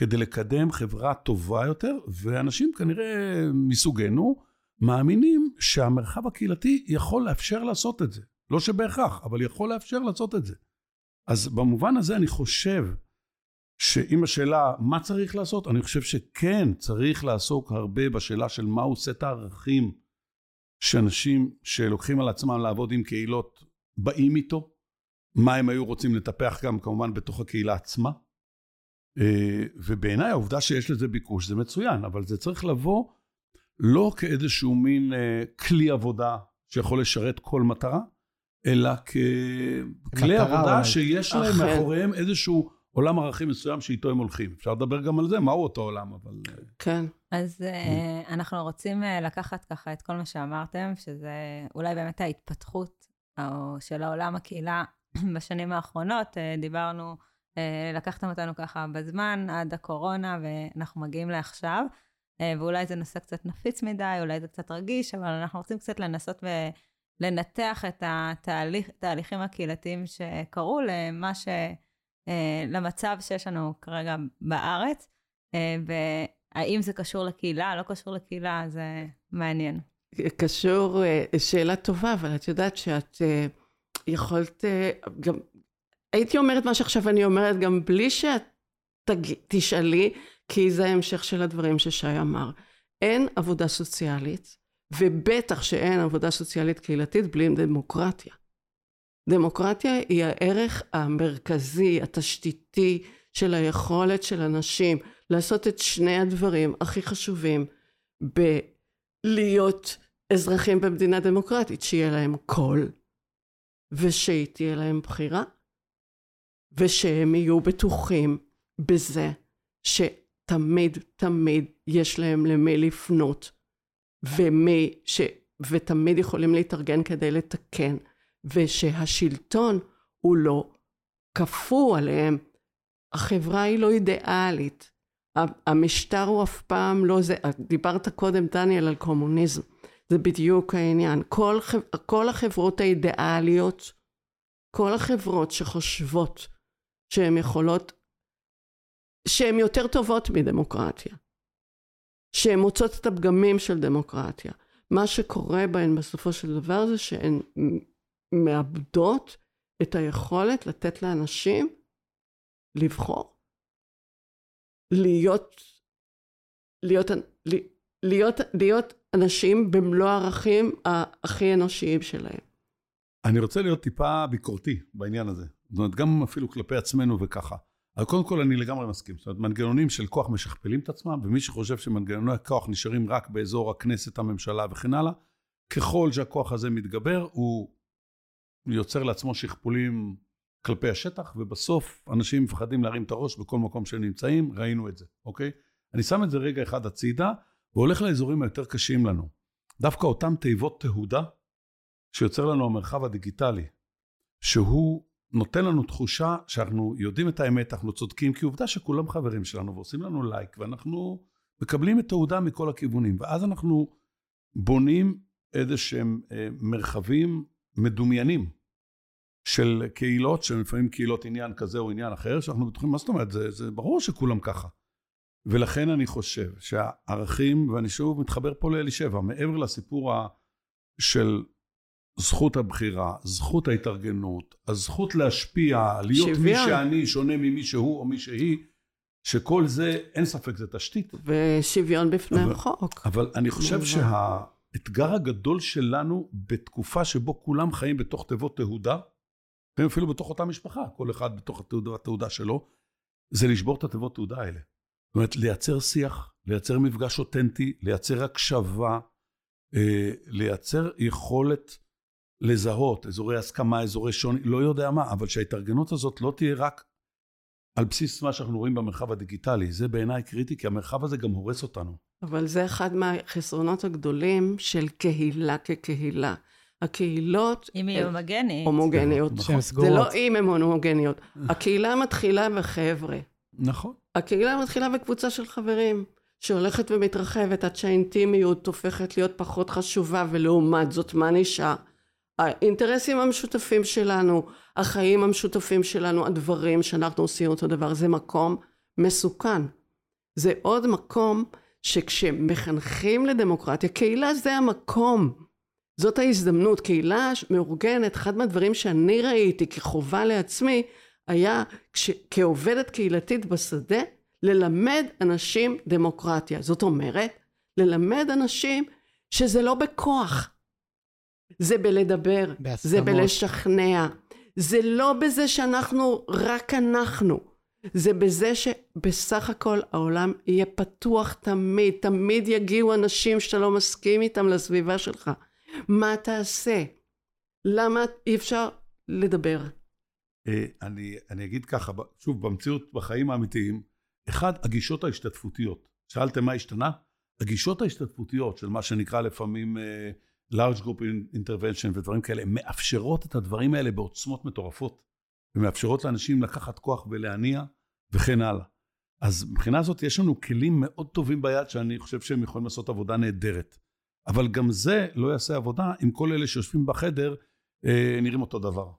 כדי לקדם חברה טובה יותר, ואנשים כנראה מסוגנו, מאמינים שהמרחב הקהילתי יכול לאפשר לעשות את זה. לא שבהכרח, אבל יכול לאפשר לעשות את זה. אז במובן הזה אני חושב שאם השאלה מה צריך לעשות, אני חושב שכן צריך לעסוק הרבה בשאלה של מהו סט הערכים שאנשים שלוקחים על עצמם לעבוד עם קהילות באים איתו, מה הם היו רוצים לטפח גם כמובן בתוך הקהילה עצמה. ובעיניי העובדה שיש לזה ביקוש זה מצוין, אבל זה צריך לבוא לא כאיזשהו מין אה, כלי עבודה שיכול לשרת כל מטרה, אלא ככלי עבודה אולי. שיש להם אחרי. מאחוריהם איזשהו עולם ערכים מסוים שאיתו הם הולכים. אפשר לדבר גם על זה, מהו אותו עולם, אבל... כן. אז uh, אנחנו רוצים uh, לקחת ככה את כל מה שאמרתם, שזה אולי באמת ההתפתחות או של העולם הקהילה [CLEARS THROAT] בשנים האחרונות. דיברנו, לקחתם אותנו ככה בזמן עד הקורונה, ואנחנו מגיעים לעכשיו. ואולי זה נושא קצת נפיץ מדי, אולי זה קצת רגיש, אבל אנחנו רוצים קצת לנסות ולנתח את התהליכים הקהילתיים שקרו למה ש... למצב שיש לנו כרגע בארץ. אה, והאם זה קשור לקהילה, לא קשור לקהילה, זה מעניין. קשור, אה, שאלה טובה, אבל את יודעת שאת אה, יכולת אה, גם, הייתי אומרת מה שעכשיו אני אומרת גם בלי שאת. תשאלי, כי זה ההמשך של הדברים ששי אמר. אין עבודה סוציאלית, ובטח שאין עבודה סוציאלית קהילתית בלי דמוקרטיה. דמוקרטיה היא הערך המרכזי, התשתיתי של היכולת של אנשים לעשות את שני הדברים הכי חשובים בלהיות אזרחים במדינה דמוקרטית, שיהיה להם קול ושתהיה להם בחירה ושהם יהיו בטוחים בזה שתמיד תמיד יש להם למי לפנות ומי ש... ותמיד יכולים להתארגן כדי לתקן ושהשלטון הוא לא כפו עליהם. החברה היא לא אידיאלית. המשטר הוא אף פעם לא זה, דיברת קודם דניאל על קומוניזם, זה בדיוק העניין. כל, כל החברות האידיאליות, כל החברות שחושבות שהן יכולות, שהן יותר טובות מדמוקרטיה, שהן מוצאות את הפגמים של דמוקרטיה. מה שקורה בהן בסופו של דבר זה שהן מאבדות את היכולת לתת לאנשים לבחור. להיות, להיות, להיות, להיות אנשים במלוא הערכים הכי אנושיים שלהם. אני רוצה להיות טיפה ביקורתי בעניין הזה. זאת אומרת, גם אפילו כלפי עצמנו וככה. אבל קודם כל אני לגמרי מסכים. זאת אומרת, מנגנונים של כוח משכפלים את עצמם, ומי שחושב שמנגנוני הכוח נשארים רק באזור הכנסת, הממשלה וכן הלאה, ככל שהכוח הזה מתגבר, הוא יוצר לעצמו שכפולים כלפי השטח, ובסוף אנשים מפחדים להרים את הראש בכל מקום שהם נמצאים, ראינו את זה, אוקיי? אני שם את זה רגע אחד הצידה, והולך לאזורים היותר קשים לנו. דווקא אותם תיבות תהודה, שיוצר לנו המרחב הדיגיטלי, שהוא נותן לנו תחושה שאנחנו יודעים את האמת, אנחנו צודקים, כי עובדה שכולם חברים שלנו ועושים לנו לייק, ואנחנו מקבלים את תהודה מכל הכיוונים, ואז אנחנו בונים איזה שהם אה, מרחבים מדומיינים של קהילות, שהן לפעמים קהילות עניין כזה או עניין אחר, שאנחנו בטוחים, מה זאת אומרת, זה, זה ברור שכולם ככה. ולכן אני חושב שהערכים, ואני שוב מתחבר פה לאלישבע, מעבר לסיפור של זכות הבחירה, זכות ההתארגנות, הזכות להשפיע, להיות שוויון. מי שאני שונה ממי שהוא או מי שהיא, שכל זה, אין ספק, זה תשתית. ושוויון בפני אבל, החוק. אבל אני חושב שהאתגר הגדול שלנו בתקופה שבו כולם חיים בתוך תיבות תהודה, אפילו בתוך אותה משפחה, כל אחד בתוך התעודה, התעודה שלו, זה לשבור את התיבות תעודה האלה. זאת אומרת, לייצר שיח, לייצר מפגש אותנטי, לייצר הקשבה, אה, לייצר יכולת לזהות אזורי הסכמה, אזורי שוני, לא יודע מה, אבל שההתארגנות הזאת לא תהיה רק על בסיס מה שאנחנו רואים במרחב הדיגיטלי. זה בעיניי קריטי, כי המרחב הזה גם הורס אותנו. אבל זה אחד מהחסרונות הגדולים של קהילה כקהילה. הקהילות... אם היא הומוגנית. הומוגניות. נכון. זה לא אם הן הומוגניות. [LAUGHS] הקהילה מתחילה בחבר'ה. נכון. הקהילה מתחילה בקבוצה של חברים, שהולכת ומתרחבת עד שהאינטימיות הופכת להיות פחות חשובה, ולעומת זאת, מה נשאר? האינטרסים המשותפים שלנו, החיים המשותפים שלנו, הדברים שאנחנו עושים אותו דבר, זה מקום מסוכן. זה עוד מקום שכשמחנכים לדמוקרטיה, קהילה זה המקום. זאת ההזדמנות. קהילה מאורגנת, אחד מהדברים שאני ראיתי כחובה לעצמי, היה כש, כעובדת קהילתית בשדה, ללמד אנשים דמוקרטיה. זאת אומרת, ללמד אנשים שזה לא בכוח, זה בלדבר, בהסכמות. זה בלשכנע, זה לא בזה שאנחנו רק אנחנו, זה בזה שבסך הכל העולם יהיה פתוח תמיד, תמיד יגיעו אנשים שאתה לא מסכים איתם לסביבה שלך. מה תעשה? למה אי אפשר לדבר? אה, אני, אני אגיד ככה, שוב, במציאות, בחיים האמיתיים, אחד, הגישות ההשתתפותיות. שאלתם מה השתנה? הגישות ההשתתפותיות של מה שנקרא לפעמים uh, large group intervention ודברים כאלה, הן מאפשרות את הדברים האלה בעוצמות מטורפות. ומאפשרות לאנשים לקחת כוח ולהניע וכן הלאה. אז מבחינה זאת יש לנו כלים מאוד טובים ביד שאני חושב שהם יכולים לעשות עבודה נהדרת. אבל גם זה לא יעשה עבודה אם כל אלה שיושבים בחדר אה, נראים אותו דבר.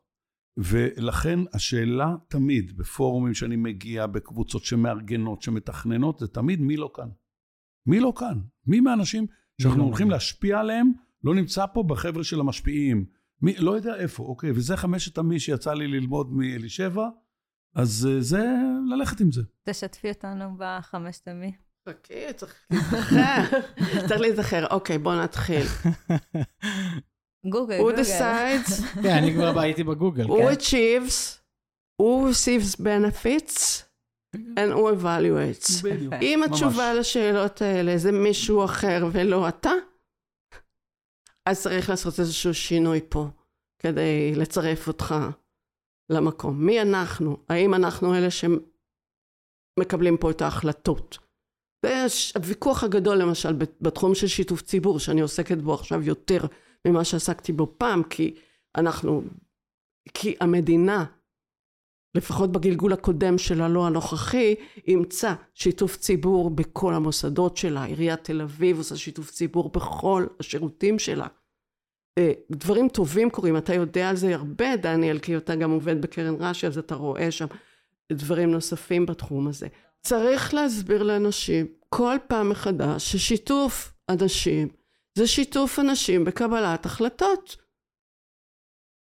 ולכן השאלה תמיד, בפורומים שאני מגיע, בקבוצות שמארגנות, שמתכננות, זה תמיד מי לא כאן. מי לא כאן? מי מהאנשים שאנחנו לא הולכים מגיע? להשפיע עליהם, לא נמצא פה בחבר'ה של המשפיעים. מי, לא יודע איפה, אוקיי, וזה חמשת המי שיצא לי ללמוד מאלישבע, אז אה, זה ללכת עם זה. תשתפי אותנו בחמשת המי. חכי, צריך להיזכר. [LAUGHS] צריך להיזכר. אוקיי, בואו נתחיל. [LAUGHS] גוגל, Who גוגל. decides, [LAUGHS] כן, אני כבר הייתי בגוגל, who כן? achieves, who receives benefits, and who evaluates. בדיוק. אם. התשובה לשאלות האלה זה מישהו אחר ולא אתה, אז צריך לעשות איזשהו שינוי פה, כדי לצרף אותך למקום. מי אנחנו? האם אנחנו אלה שמקבלים פה את ההחלטות? זה הוויכוח הגדול למשל בתחום של שיתוף ציבור, שאני עוסקת בו עכשיו יותר ממה שעסקתי בו פעם, כי אנחנו, כי המדינה לפחות בגלגול הקודם שלה, לא הנוכחי, אימצה שיתוף ציבור בכל המוסדות שלה. עיריית תל אביב עושה שיתוף ציבור בכל השירותים שלה. אה, דברים טובים קורים, אתה יודע על זה הרבה, דניאל, כי אתה גם עובד בקרן רש"י, אז אתה רואה שם דברים נוספים בתחום הזה. צריך להסביר לאנשים כל פעם מחדש ששיתוף אנשים זה שיתוף אנשים בקבלת החלטות.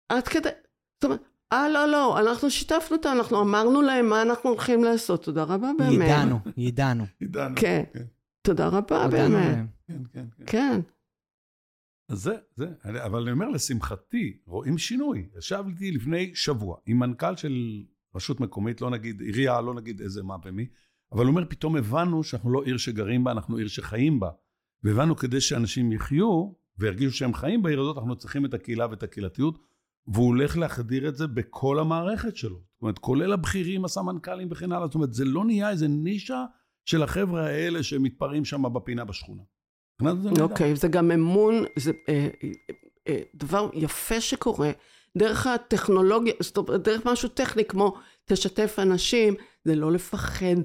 עד כדי, זאת אומרת, אה, לא, לא, אנחנו שיתפנו אותם, אנחנו אמרנו להם מה אנחנו הולכים לעשות. תודה רבה, באמת. ידענו, ידענו. עידן. כן. תודה רבה, באמת. כן, כן, כן. כן. אז זה, זה, אבל אני אומר, לשמחתי, רואים שינוי. ישבתי לפני שבוע עם מנכ"ל של רשות מקומית, לא נגיד עירייה, לא נגיד איזה מה ומי, אבל הוא אומר, פתאום הבנו שאנחנו לא עיר שגרים בה, אנחנו עיר שחיים בה. והבנו כדי שאנשים יחיו וירגישו שהם חיים בעיר הזאת, אנחנו צריכים את הקהילה ואת הקהילתיות, והוא הולך להחדיר את זה בכל המערכת שלו. זאת אומרת, כולל הבכירים, הסמנכ"לים וכן הלאה. זאת אומרת, זה לא נהיה איזה נישה של החבר'ה האלה שמתפרעים שם בפינה בשכונה. אוקיי, זה גם אמון, זה אה, אה, דבר יפה שקורה דרך הטכנולוגיה, זאת אומרת, דרך משהו טכני כמו תשתף אנשים, זה לא לפחד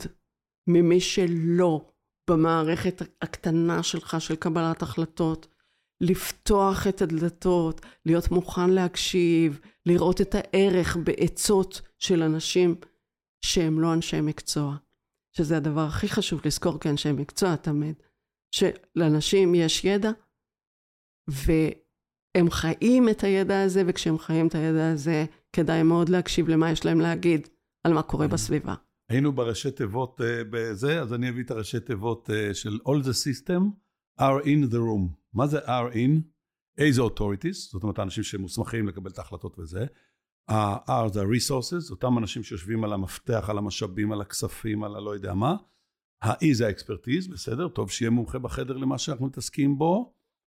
ממי שלא במערכת הקטנה שלך של קבלת החלטות, לפתוח את הדלתות, להיות מוכן להקשיב, לראות את הערך בעצות של אנשים שהם לא אנשי מקצוע, שזה הדבר הכי חשוב לזכור כאנשי מקצוע תמיד. שלאנשים יש ידע, והם חיים את הידע הזה, וכשהם חיים את הידע הזה, כדאי מאוד להקשיב למה יש להם להגיד על מה קורה בסביבה. היינו בראשי תיבות uh, בזה, אז אני אביא את הראשי תיבות uh, של All the system are in the room. מה זה are in? A זה authorities, זאת אומרת האנשים שמוסמכים לקבל את ההחלטות וזה. ה-R זה ה-resources, אותם אנשים שיושבים על המפתח, על המשאבים, על הכספים, על הלא יודע מה. ה-E זה האקספרטיז, בסדר, טוב שיהיה מומחה בחדר למה שאנחנו מתעסקים בו.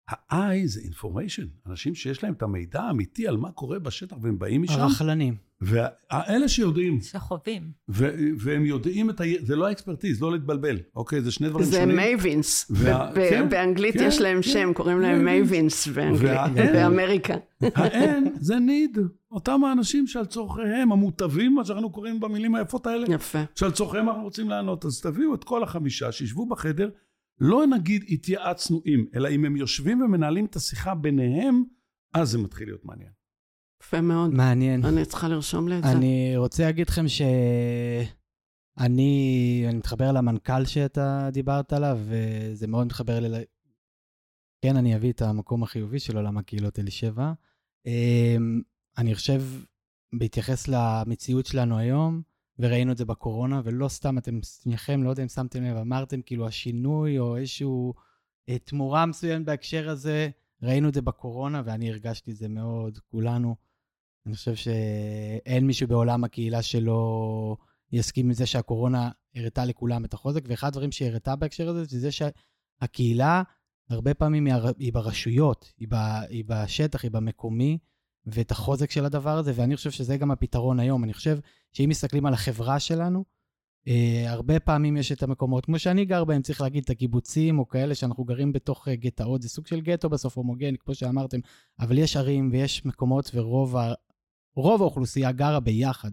ה-I זה information, אנשים שיש להם את המידע האמיתי על מה קורה בשטח והם באים משם. הרכלנים. ואלה שיודעים, שחווים. ו- והם יודעים את ה... זה לא ה-expertise, לא להתבלבל, אוקיי? זה שני דברים זה שונים. mavens, וה- ב- כן, באנגלית כן, יש להם כן. שם, קוראים להם mavens וה- באמריקה. ה-N [LAUGHS] זה need, אותם האנשים שעל צורכיהם, המוטבים, מה שאנחנו קוראים במילים היפות האלה, יפה. שעל צורכיהם אנחנו רוצים לענות. אז תביאו את כל החמישה, שישבו בחדר, לא נגיד התייעצנו עם, אלא אם הם יושבים ומנהלים את השיחה ביניהם, אז זה מתחיל להיות מעניין. יפה מאוד. מעניין. אני צריכה לרשום לי את זה. אני רוצה להגיד לכם שאני אני מתחבר למנכ"ל שאתה דיברת עליו, וזה מאוד מתחבר לי. ל- כן, אני אביא את המקום החיובי של עולם הקהילות אלישבע. אמ, אני חושב, בהתייחס למציאות שלנו היום, וראינו את זה בקורונה, ולא סתם אתם, שניכם, לא יודע אם שמתם לב, אמרתם כאילו השינוי או איזשהו אה, תמורה מסוימת בהקשר הזה, ראינו את זה בקורונה, ואני הרגשתי את זה מאוד, כולנו. אני חושב שאין מישהו בעולם הקהילה שלא יסכים עם זה שהקורונה הראתה לכולם את החוזק, ואחד הדברים שהיא הראתה בהקשר הזה, זה שהקהילה, הרבה פעמים היא ברשויות, היא, היא בשטח, היא במקומי, ואת החוזק של הדבר הזה, ואני חושב שזה גם הפתרון היום. אני חושב שאם מסתכלים על החברה שלנו, אה, הרבה פעמים יש את המקומות, כמו שאני גר בהם, צריך להגיד, את הקיבוצים, או כאלה שאנחנו גרים בתוך אה, גטאות, זה סוג של גטו בסוף, הומוגני, כמו שאמרתם, אבל יש ערים ויש מקומות, ורוב ה... רוב האוכלוסייה גרה ביחד,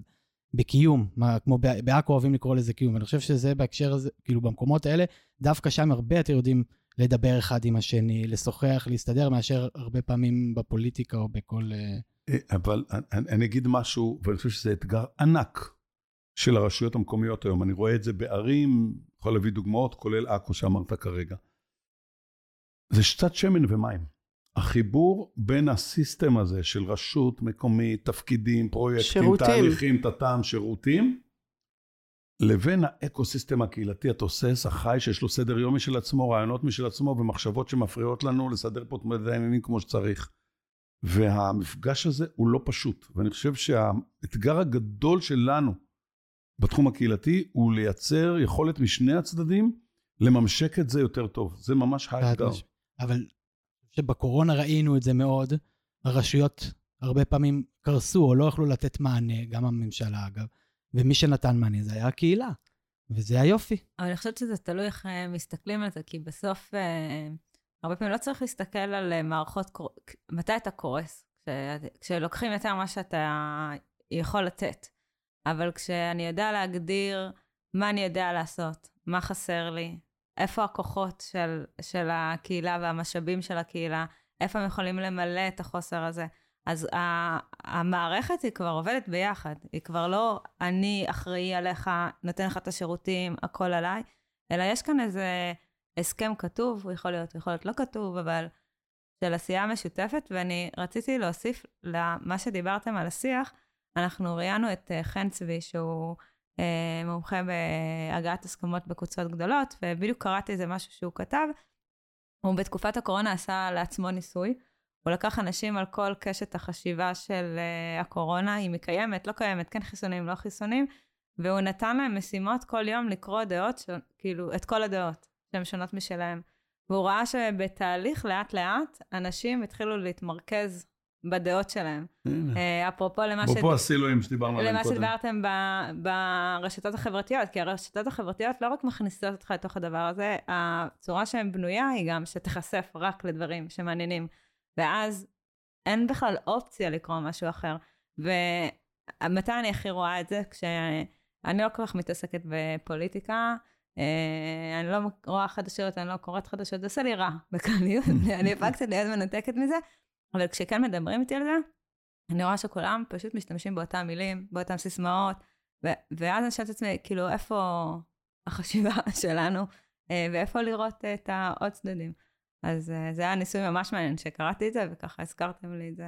בקיום, מה, כמו בעכו אוהבים לקרוא לזה קיום, ואני חושב שזה בהקשר הזה, כאילו במקומות האלה, דווקא שם הרבה יותר יודעים לדבר אחד עם השני, לשוחח, להסתדר, מאשר הרבה פעמים בפוליטיקה או בכל, אה, אבל אני, אני אגיד משהו, ואני חושב שזה אתגר ענק של הרשויות המקומיות היום. אני רואה את זה בערים, יכול להביא דוגמאות, כולל עכו שאמרת כרגע. זה קצת שמן ומים. החיבור בין ה-system הזה של רשות מקומית, תפקידים, פרויקטים, שירותים. תהליכים, תתם, שירותים, לבין ה-ecosystem הקהילתי התוסס, החי, שיש לו סדר יום משל עצמו, רעיונות משל עצמו ומחשבות שמפריעות לנו לסדר פה את העניינים כמו שצריך. והמפגש הזה הוא לא פשוט, ואני חושב שהאתגר הגדול שלנו בתחום הקהילתי הוא לייצר יכולת משני הצדדים לממשק את זה יותר טוב. זה ממש האתגר. אבל שבקורונה ראינו את זה מאוד, הרשויות הרבה פעמים קרסו או לא יכלו לתת מענה, גם הממשלה אגב, ומי שנתן מענה זה היה הקהילה, וזה היופי. אבל אני חושבת שזה תלוי איך אה, מסתכלים על זה, כי בסוף, אה, הרבה פעמים לא צריך להסתכל על אה, מערכות, מתי אתה קורס? כשלוקחים יותר מה שאתה יכול לתת. אבל כשאני יודע להגדיר מה אני יודע לעשות, מה חסר לי, איפה הכוחות של, של הקהילה והמשאבים של הקהילה, איפה הם יכולים למלא את החוסר הזה. אז המערכת היא כבר עובדת ביחד, היא כבר לא אני אחראי עליך, נותן לך את השירותים, הכל עליי, אלא יש כאן איזה הסכם כתוב, הוא יכול להיות, יכול להיות לא כתוב, אבל של עשייה משותפת, ואני רציתי להוסיף למה שדיברתם על השיח, אנחנו ראיינו את אה, חן צבי, שהוא אה, מומחה בהגעת הסכמות בקבוצות גדולות, ובדיוק קראתי איזה משהו שהוא כתב. הוא בתקופת הקורונה עשה לעצמו ניסוי. הוא לקח אנשים על כל קשת החשיבה של uh, הקורונה, אם היא קיימת, לא קיימת, כן חיסונים, לא חיסונים, והוא נתן להם משימות כל יום לקרוא דעות, ש... כאילו, את כל הדעות, שהן שונות משלהם. והוא ראה שבתהליך לאט-לאט, אנשים התחילו להתמרכז בדעות שלהם. אה, אפרופו למה ש... אפרופו הסילואים שדיברנו עליהם קודם. למה שדיברתם ברשתות החברתיות, כי הרשתות החברתיות לא רק מכניסות אותך לתוך הדבר הזה, הצורה שהן בנויה היא גם שתיחשף רק לדברים שמעניינים. ואז אין בכלל אופציה לקרוא משהו אחר. ומתי אני הכי רואה את זה? כשאני לא כל כך מתעסקת בפוליטיקה, אני לא רואה חדשות, אני לא קוראת חדשות, זה עושה לי רע בכלליות, [LAUGHS] אני הפקתי להיות מנותקת מזה. אבל כשכן מדברים איתי על זה, אני רואה שכולם פשוט משתמשים באותן מילים, באותן סיסמאות, ו- ואז אני שואלת את עצמי, כאילו, איפה החשיבה [LAUGHS] שלנו, אה, ואיפה לראות את העוד צדדים. אז אה, זה היה ניסוי ממש מעניין שקראתי את זה, וככה הזכרתם לי את זה.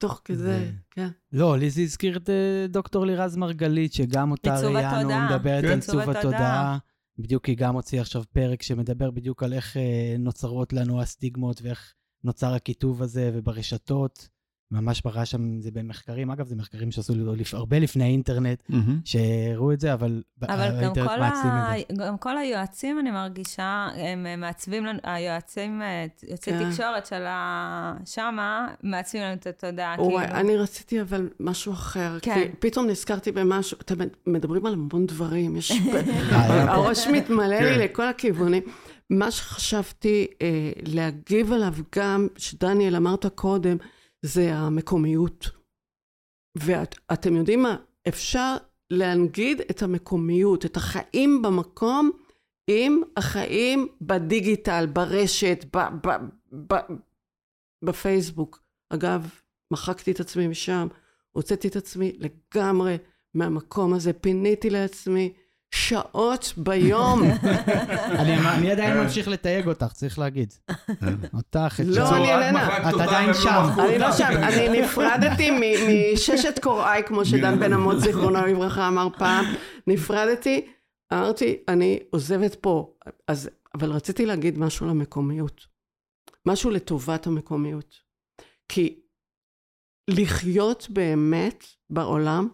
כן. תוך כזה, כן. לא, לי זה הזכיר את אה, דוקטור לירז מרגלית, שגם אותה ראיינו, מדברת על עיצוב התודעה. בדיוק היא גם הוציאה עכשיו פרק שמדבר בדיוק על איך אה, נוצרות לנו הסטיגמות ואיך נוצר הקיטוב הזה וברשתות. ממש בראה שם זה במחקרים, אגב, זה מחקרים שעשו הרבה לפני האינטרנט, mm-hmm. שהראו את זה, אבל, אבל האינטרנט מעצבים ה... את זה. גם כל היועצים, אני מרגישה, הם מעצבים לנו, היועצים, אה, יועצי כן. תקשורת של שמה, מעצבים לנו את התודעה. וואי, כאילו. אני רציתי אבל משהו אחר, כן. כי פתאום נזכרתי במשהו, אתם מדברים על המון דברים, יש... [LAUGHS] [LAUGHS] הראש מתמלא לי כן. לכל הכיוונים. מה שחשבתי אה, להגיב עליו גם, שדניאל אמרת קודם, זה המקומיות. ואתם יודעים מה? אפשר להנגיד את המקומיות, את החיים במקום, עם החיים בדיגיטל, ברשת, ב, ב, ב, בפייסבוק. אגב, מחקתי את עצמי משם, הוצאתי את עצמי לגמרי מהמקום הזה, פיניתי לעצמי שעות ביום. [LAUGHS] אני עדיין ממשיך לתייג אותך, צריך להגיד. אותך, את לא, אני איננה. את עדיין שם. אני לא שם, אני נפרדתי מששת קוראי, כמו שדן בן אמות, זיכרונו לברכה, אמר פעם. נפרדתי, אמרתי, אני עוזבת פה. אז, אבל רציתי להגיד משהו למקומיות. משהו לטובת המקומיות. כי לחיות באמת בעולם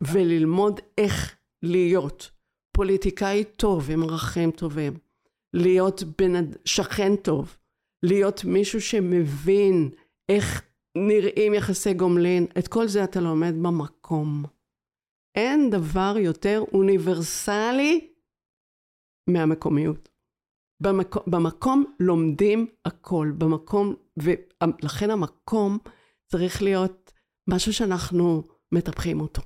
וללמוד איך להיות פוליטיקאי טוב עם ערכים טובים, להיות בן שכן טוב, להיות מישהו שמבין איך נראים יחסי גומלין, את כל זה אתה לומד במקום. אין דבר יותר אוניברסלי מהמקומיות. במקום, במקום לומדים הכל, במקום, ולכן המקום צריך להיות משהו שאנחנו מטפחים אותו.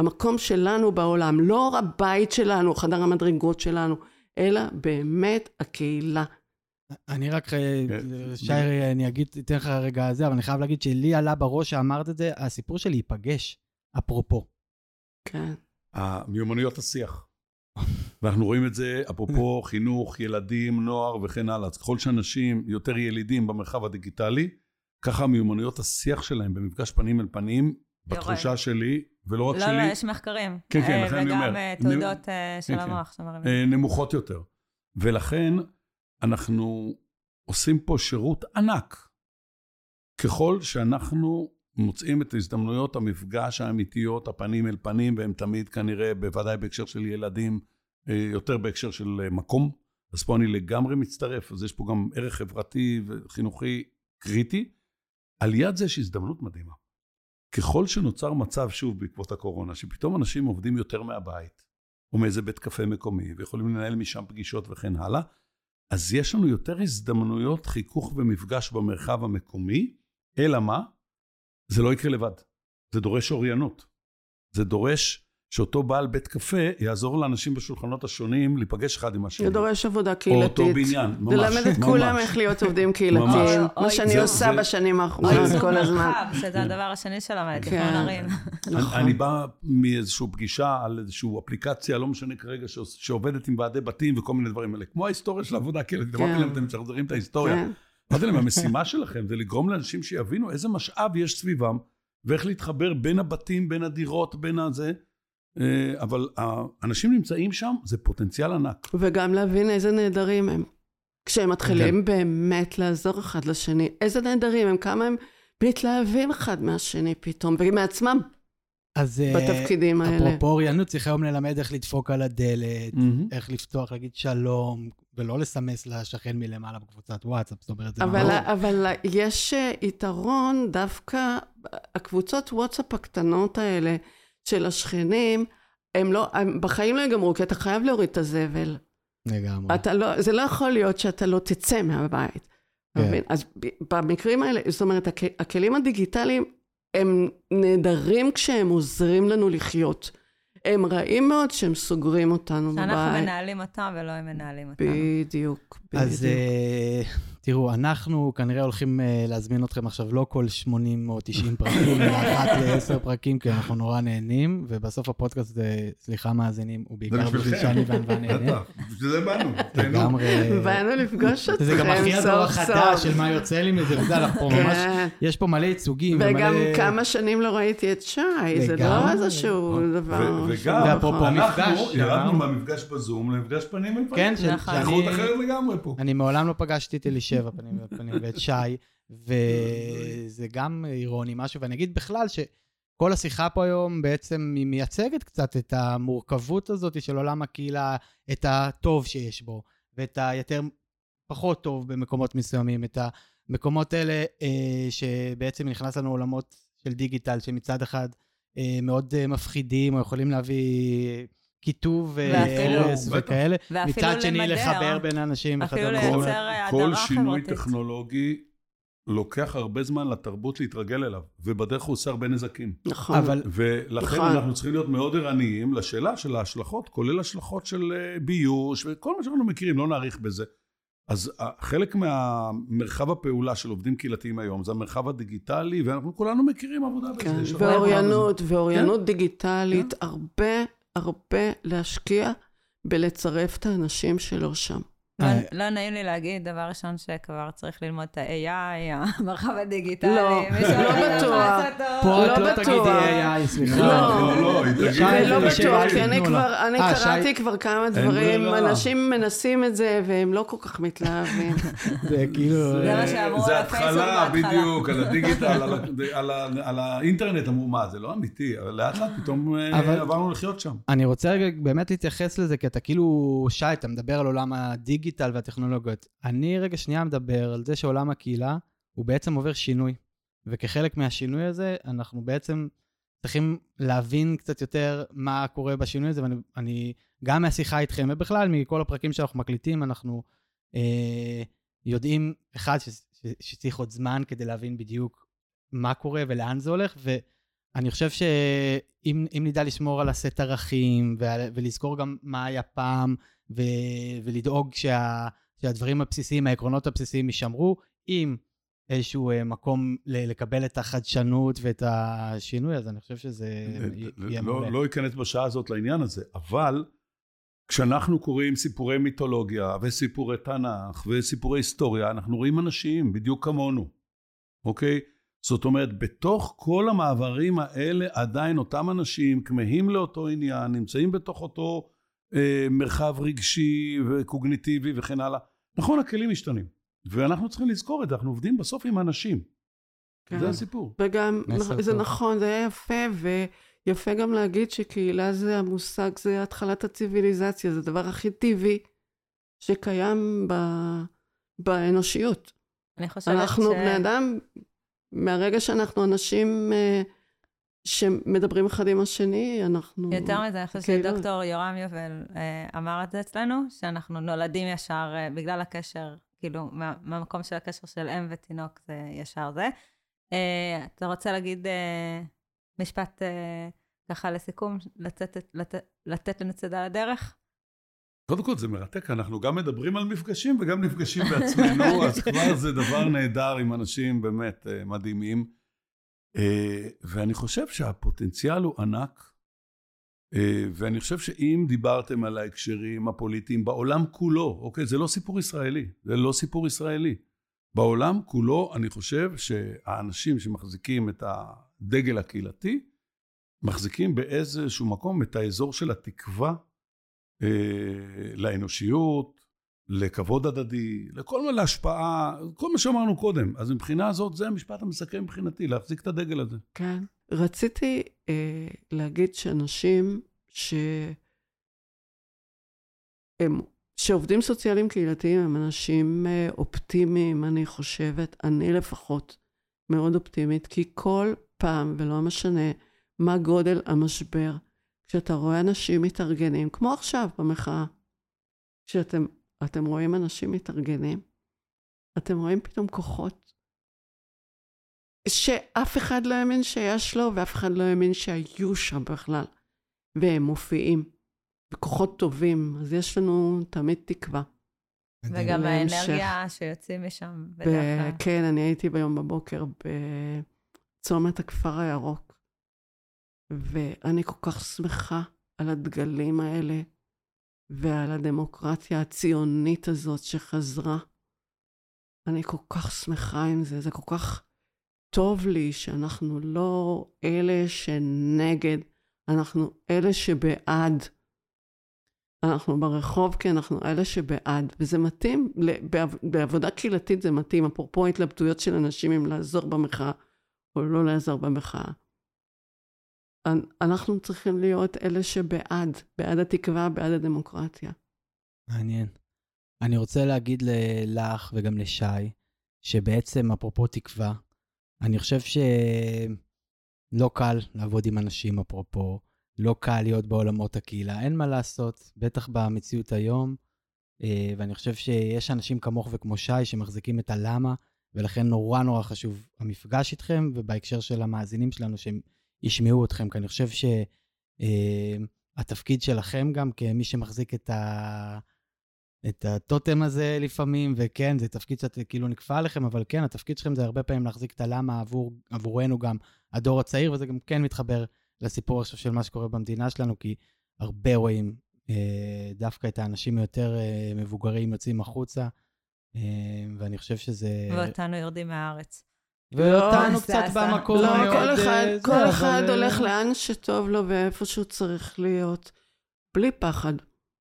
המקום שלנו בעולם, לא הבית שלנו, חדר המדרגות שלנו, אלא באמת הקהילה. אני רק, אה, כן. שי, אני אגיד, אתן לך רגע זה, אבל אני חייב להגיד שלי עלה בראש שאמרת את זה, הסיפור של להיפגש, אפרופו. כן. המיומנויות השיח. ואנחנו רואים את זה, אפרופו [LAUGHS] חינוך, ילדים, נוער וכן הלאה. אז ככל שאנשים יותר ילידים במרחב הדיגיטלי, ככה מיומנויות השיח שלהם במפגש פנים אל פנים, בתחושה שלי, ולא רק לא, שלי, לא, יש מחקרים. כן, כן, אה, לכן אני אומר. וגם אה, תעודות אה, של כן, כן. המוח שמראים. אה, נמוכות יותר. ולכן אנחנו עושים פה שירות ענק. ככל שאנחנו מוצאים את הזדמנויות המפגש האמיתיות, הפנים אל פנים, והם תמיד כנראה, בוודאי בהקשר של ילדים, יותר בהקשר של מקום. אז פה אני לגמרי מצטרף, אז יש פה גם ערך חברתי וחינוכי קריטי. על יד זה יש הזדמנות מדהימה. ככל שנוצר מצב, שוב, בעקבות הקורונה, שפתאום אנשים עובדים יותר מהבית, או מאיזה בית קפה מקומי, ויכולים לנהל משם פגישות וכן הלאה, אז יש לנו יותר הזדמנויות חיכוך ומפגש במרחב המקומי, אלא מה? זה לא יקרה לבד. זה דורש אוריינות. זה דורש שאותו בעל בית קפה יעזור לאנשים בשולחנות השונים להיפגש אחד עם השני. זה דורש עבודה או קהילתית. אותו בניין, ממש. ללמד את. כולם איך להיות עובדים [LAUGHS] קהילתיים. מה שאני עושה זה- בשנים או האחרונות כל הזמן. שזה הדבר השני שלמד, כן. נכון. אני, אני בא מאיזושהי פגישה על איזושהי אפליקציה, לא משנה כרגע, שעובדת עם ועדי בתים וכל מיני דברים האלה. כמו ההיסטוריה של העבודה הקהילתית. כן. אמרתי להם, אתם משחזרים את ההיסטוריה. כן. אמרתי להם, המשימה שלכם זה לגרום לאנשים שיבינו איזה משאב יש סביבם, ואיך להתחבר בין הבתים, בין הדירות, בין הזה. אה, אבל האנשים נמצאים שם, זה פוטנציאל ענק. וגם להבין איזה נהדרים הם. כשהם מתחילים באמת לעזור אחד לשני, איזה נהדרים הם, כמה הם מתלהבים אחד מהשני פתאום, ומעצמם אז אה, בתפקידים האלה. אפרופו אוריינות, צריך היום ללמד איך לדפוק על הדלת, איך לפתוח, להגיד שלום, ולא לסמס לשכן מלמעלה בקבוצת וואטסאפ, זאת אומרת, זה אבל, ממש... אבל יש אה, יתרון דווקא, הקבוצות וואטסאפ הקטנות האלה של השכנים, הם לא, הם בחיים לא ייגמרו, כי אתה חייב להוריד את הזבל. לגמרי. אתה לא, זה לא יכול להיות שאתה לא תצא מהבית. כן. מבין? אז במקרים האלה, זאת אומרת, הכ- הכלים הדיגיטליים הם נהדרים כשהם עוזרים לנו לחיות. הם רעים מאוד שהם סוגרים אותנו שאנחנו בבית. מנהלים אותם ולא הם מנהלים אותנו. בדיוק, בדיוק. אז אה, תראו, אנחנו כנראה הולכים אה, להזמין אתכם עכשיו לא כל 80 או 90 פרקים, אלא אחת לעשר פרקים, כי אנחנו נורא נהנים, ובסוף הפודקאסט, זה, סליחה מאזינים, הוא בעיקר בשביל. שאני וענווה נהנה. בטח, בשביל זה באנו. תהנו. לגמרי. באנו לפגוש אתכם זה גם הכי הדור סוף החדש סוף. של מה יוצא לי מזה, וזה, אנחנו פה ממש, כן. יש פה מלא ייצוגים, וגם. כמה שנים לא ראיתי את שי, זה לא. איזשהו דבר. ו- שהוא- וגם, ואפרופו אנחנו ירדנו. מהמפגש בזום למפגש פנים אל פנים. כן, נכון. שאני- אחרת לגמרי פה. אני מעולם לא פגשתי את אלישבע פנים בפנים ואת שי, [LAUGHS] וזה גם אירוני משהו, ואני אגיד בכלל שכל השיחה פה היום בעצם היא מייצגת קצת את המורכבות הזאת של עולם הקהילה, את הטוב שיש בו, ואת היותר פחות טוב במקומות מסוימים, את המקומות האלה אה, שבעצם נכנס לנו עולמות של דיגיטל, שמצד אחד אה, מאוד אה, מפחידים, או יכולים להביא קיטוב ואפילו- והרס. וכאלה. מצד שני, לחבר בין האנשים. אפילו לחבר לייצר בין- אה, כל הדרה שינוי חברתית. טכנולוגי לוקח הרבה זמן לתרבות להתרגל אליו, ובדרך הוא עושה הרבה נזקים. נכון. אבל ולכן נכון. אנחנו צריכים להיות מאוד ערניים לשאלה של ההשלכות, כולל השלכות של אה, ביוש וכל מה שאנחנו מכירים, לא נאריך בזה. אז אה, חלק מהמרחב הפעולה של עובדים קהילתיים היום זה המרחב הדיגיטלי, ואנחנו כולנו מכירים עבודה בזה. כן, הרבה ואוריינות, ואוריינות כן. דיגיטלית, הרבה, הרבה להשקיע בלצרף את האנשים שלו שם. לא- אה. לא נעים לי להגיד, דבר ראשון שכבר צריך ללמוד את ה-AI, המרחב הדיגיטלי. לא, מישהו לא יודע בטוח. פה לא את לא. תגידי AI, סליחה. לא. לא, לא, ולא שי, בטוח, כי אני אה, קראתי כבר כמה דברים. אנשים מנסים את זה והם לא כל כך מתלהבים. [LAUGHS] זה כאילו... זה מה שאמרו זה על הפייסבוק התחלה. בדיוק, על הדיגיטל, [LAUGHS] על האינטרנט אמרו, מה, זה לא אמיתי, אבל לאט לאט פתאום אה, עברנו לחיות שם. אני רוצה רגע באמת להתייחס לזה, כי אתה כאילו, שי, אתה מדבר על עולם הדיגיטל והטכנולוגיות. אני רגע שנייה מדבר על זה שעולם הקהילה הוא בעצם עובר שינוי. וכחלק מהשינוי הזה, אנחנו בעצם צריכים להבין קצת יותר מה קורה בשינוי הזה, ואני אני, גם מהשיחה איתכם, ובכלל מכל הפרקים שאנחנו מקליטים, אנחנו אה, יודעים, אחד, ש, ש, שצריך עוד זמן כדי להבין בדיוק מה קורה ולאן זה הולך, ואני חושב שאם אם נדע לשמור על הסט ערכים, ו, ולזכור גם מה היה פעם, ו, ולדאוג שה... שהדברים הבסיסיים, העקרונות הבסיסיים יישמרו, עם איזשהו אה, מקום ל- לקבל את החדשנות ואת השינוי, אז אני חושב שזה יהיה לא, מעולה. לא אכנס בשעה הזאת לעניין הזה, אבל כשאנחנו קוראים סיפורי מיתולוגיה וסיפורי תנ"ך וסיפורי היסטוריה, אנחנו רואים אנשים בדיוק כמונו, אוקיי? זאת אומרת, בתוך כל המעברים האלה עדיין אותם אנשים כמהים לאותו עניין, נמצאים בתוך אותו אה, מרחב רגשי וקוגניטיבי וכן הלאה. נכון, הכלים משתנים, ואנחנו צריכים לזכור את זה, אנחנו עובדים בסוף עם אנשים. כן. זה הסיפור. וגם, מסר זה טוב. נכון, זה היה יפה, ויפה גם להגיד שקהילה זה המושג, זה התחלת הציוויליזציה, זה הדבר הכי טבעי שקיים ב, באנושיות. אני חושבת אנחנו ש... בני אדם, מהרגע שאנחנו אנשים אה, שמדברים אחד עם השני, אנחנו... יותר מזה, אני חושבת כאילו- שדוקטור יורם יובל אה, אמר את זה אצלנו, שאנחנו נולדים ישר אה, בגלל הקשר, כאילו, מה- מהמקום של הקשר של אם ותינוק זה ישר זה. אה, אתה רוצה להגיד משפט ככה לסיכום, לצאת, לתת, לתת לנו צידה לדרך? קודם כל זה מרתק, אנחנו גם מדברים על מפגשים וגם נפגשים בעצמנו, [LAUGHS] אז כבר זה דבר נהדר עם אנשים באמת מדהימים. אה, ואני חושב שהפוטנציאל הוא ענק, אה, ואני חושב שאם דיברתם על ההקשרים הפוליטיים בעולם כולו, אוקיי, זה לא סיפור ישראלי, זה לא סיפור ישראלי. בעולם כולו, אני חושב שהאנשים שמחזיקים את הדגל הקהילתי, מחזיקים באיזשהו מקום את האזור של התקווה אה, לאנושיות, לכבוד הדדי, לכל מיני להשפעה, כל מה שאמרנו קודם. אז מבחינה הזאת, זה המשפט המסכם מבחינתי, להחזיק את הדגל הזה. כן. רציתי אה, להגיד שאנשים ש... הם, שעובדים סוציאליים קהילתיים הם אנשים אה, אופטימיים, אני חושבת, אני לפחות מאוד אופטימית, כי כל פעם, ולא משנה מה גודל המשבר, כשאתה רואה אנשים מתארגנים, כמו עכשיו במחאה, כשאתם אתם רואים אנשים מתארגנים, אתם רואים פתאום כוחות שאף אחד לא האמין שיש לו, ואף אחד לא האמין שהיו שם בכלל. והם מופיעים, וכוחות טובים, אז יש לנו תמיד תקווה. וגם. האנרגיה שיוצאים משם ב- בדרך כלל. כן, אני הייתי ביום בבוקר בצומת הכפר הירוק, ואני כל כך שמחה על הדגלים האלה ועל הדמוקרטיה הציונית הזאת שחזרה. אני כל כך שמחה עם זה, זה כל כך טוב לי שאנחנו לא אלה שנגד, אנחנו אלה שבעד. אנחנו ברחוב כי אנחנו אלה שבעד, וזה מתאים, בעב- בעבודה קהילתית זה מתאים, אפרופו ההתלבטויות של אנשים אם לעזור במחאה או לא לעזור במחאה. אנ- אנחנו צריכים להיות אלה שבעד, בעד התקווה, בעד הדמוקרטיה. מעניין. אני רוצה להגיד לך וגם לשי, שבעצם, אפרופו תקווה, אני חושב שלא קל לעבוד עם אנשים, אפרופו, לא קל להיות בעולמות הקהילה, אין מה לעשות, בטח במציאות היום, אה, ואני חושב שיש אנשים כמוך וכמו שי שמחזיקים את הלמה, ולכן נורא נורא חשוב המפגש איתכם, ובהקשר של המאזינים שלנו, שהם ישמעו אתכם, כי אני חושב שהתפקיד שלכם גם, כמי שמחזיק את ה... את הטוטם הזה לפעמים, וכן, זה תפקיד קצת כאילו נכפה עליכם, אבל כן, התפקיד שלכם זה הרבה פעמים להחזיק את הלמה עבור, עבורנו גם, הדור הצעיר, וזה גם כן מתחבר לסיפור עכשיו של מה שקורה במדינה שלנו, כי הרבה רואים אה, דווקא את האנשים היותר אה, מבוגרים יוצאים החוצה, אה, ואני חושב שזה... ואותנו יורדים מהארץ. ואותנו לא, קצת זה- במקום לא, כל אחד, אה, כל אחד אה, הולך לאן שטוב לו ואיפה שהוא צריך להיות, בלי פחד.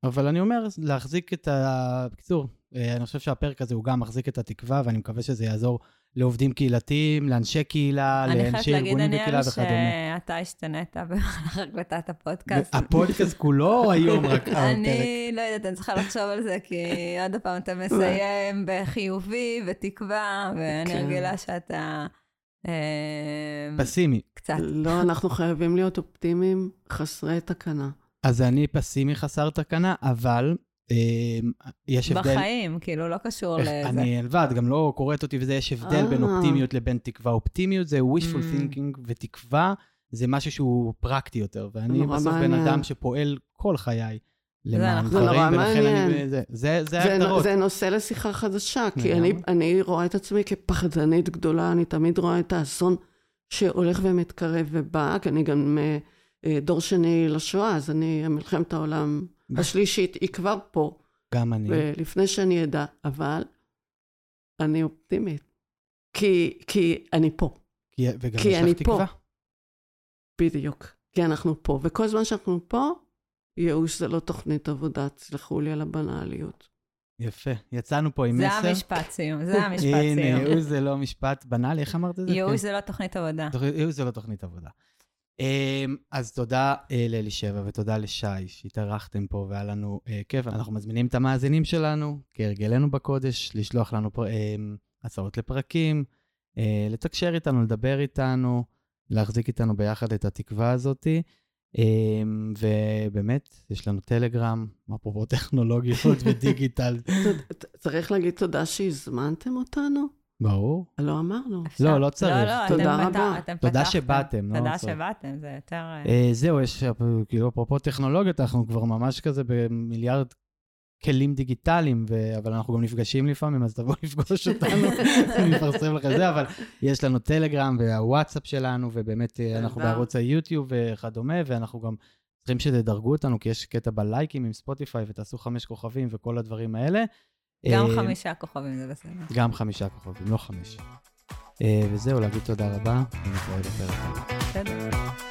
אבל אני אומר, להחזיק את ה... בקיצור, אה, אני חושב שהפרק הזה הוא גם מחזיק את התקווה, ואני מקווה שזה יעזור לעובדים קהילתיים, לאנשי קהילה, אני חייבת לאנשי להגיד, ארגונים וקהילה דניאל, וכדומה. שאתה השתנית במהלך הקלטת הפודקאסט. הפודקאסט כולו או [LAUGHS] היום רק הפרק? אני לא יודעת, אני צריכה לחשוב על זה, כי עוד פעם אתה [LAUGHS] מסיים בחיובי ותקווה, ואני כן. רגילה שאתה אה, פסימי. קצת. לא, אנחנו חייבים להיות אופטימיים, חסרי תקנה. אז אני פסימי חסר תקנה, אבל יש הבדל... בחיים, כאילו, לא קשור איך- לזה. אני לבד, גם לא קוראת אותי וזה, יש הבדל בין אה. אופטימיות לבין תקווה. אופטימיות זה wishful Mm. thinking, ותקווה זה משהו שהוא פרקטי יותר. ואני בסוף בן. אדם שפועל כל חיי למען דברים, נורא ולכן אני... זה- ההגדרות. זה נושא לשיחה חדשה, כי. אני, אני רואה את עצמי כפחדנית גדולה, אני תמיד רואה את האסון שהולך ומתקרב ובא, כי אני גם אה, אה, דור שני לשואה, אז אני, מלחמת העולם השלישית היא כבר פה, גם אני. לפני שאני אדע, אבל אני אופטימית, כי, כי אני פה, כי- וגם כי יש אני לך פה. תקווה. בדיוק, כי אנחנו פה, וכל זמן שאנחנו פה, ייאוש זה לא תוכנית עבודה, תסלחו לי על הבנאליות. יפה. יצאנו פה עם זה מסר. המשפט סיום, זה המשפט הנה, סיום. ייאוש זה לא משפט בנאלי, איך אמרת את זה? ייאוש כן. זה לא תוכנית עבודה. ייאוש זה לא תוכנית עבודה. אמ, אז תודה אה, לאלישבע ותודה לשי שהתארחתם פה והיה לנו אה, כיף. אנחנו מזמינים את המאזינים שלנו, כהרגלנו בקודש, לשלוח לנו אמ, הצעות לפרקים, אה, לתקשר איתנו, לדבר איתנו, להחזיק איתנו ביחד את התקווה הזאתי. אמ, ובאמת, יש לנו טלגרם, אפרופו [LAUGHS] טכנולוגיות ודיגיטל. [LAUGHS] צריך להגיד תודה שהזמנתם אותנו? ברור. לא אמרנו. אפשר? לא, לא צריך. לא, לא, תודה אתם רבה. תודה פתחתם. שבאתם, לא תודה. שבאתם, זה יותר... אה, אה, זהו, יש, כאילו, אפרופו טכנולוגיות, אנחנו כבר ממש כזה במיליארד כלים דיגיטליים, ו... אבל אנחנו גם נפגשים לפעמים, אז תבואו לפגוש אותנו, [LAUGHS] אני אפרסם לך את זה, אבל יש לנו טלגרם והוואטסאפ שלנו, ובאמת אה, אנחנו. בערוץ היוטיוב וכדומה, ואנחנו גם צריכים שתדרגו אותנו, כי יש קטע בלייקים עם ספוטיפיי, ותעשו חמש כוכבים וכל הדברים האלה. גם אה, חמישה כוכבים זה בסדר. גם חמישה כוכבים, לא חמש. אה, וזהו, להגיד תודה רבה, ונתראה בפרק הבא. בסדר.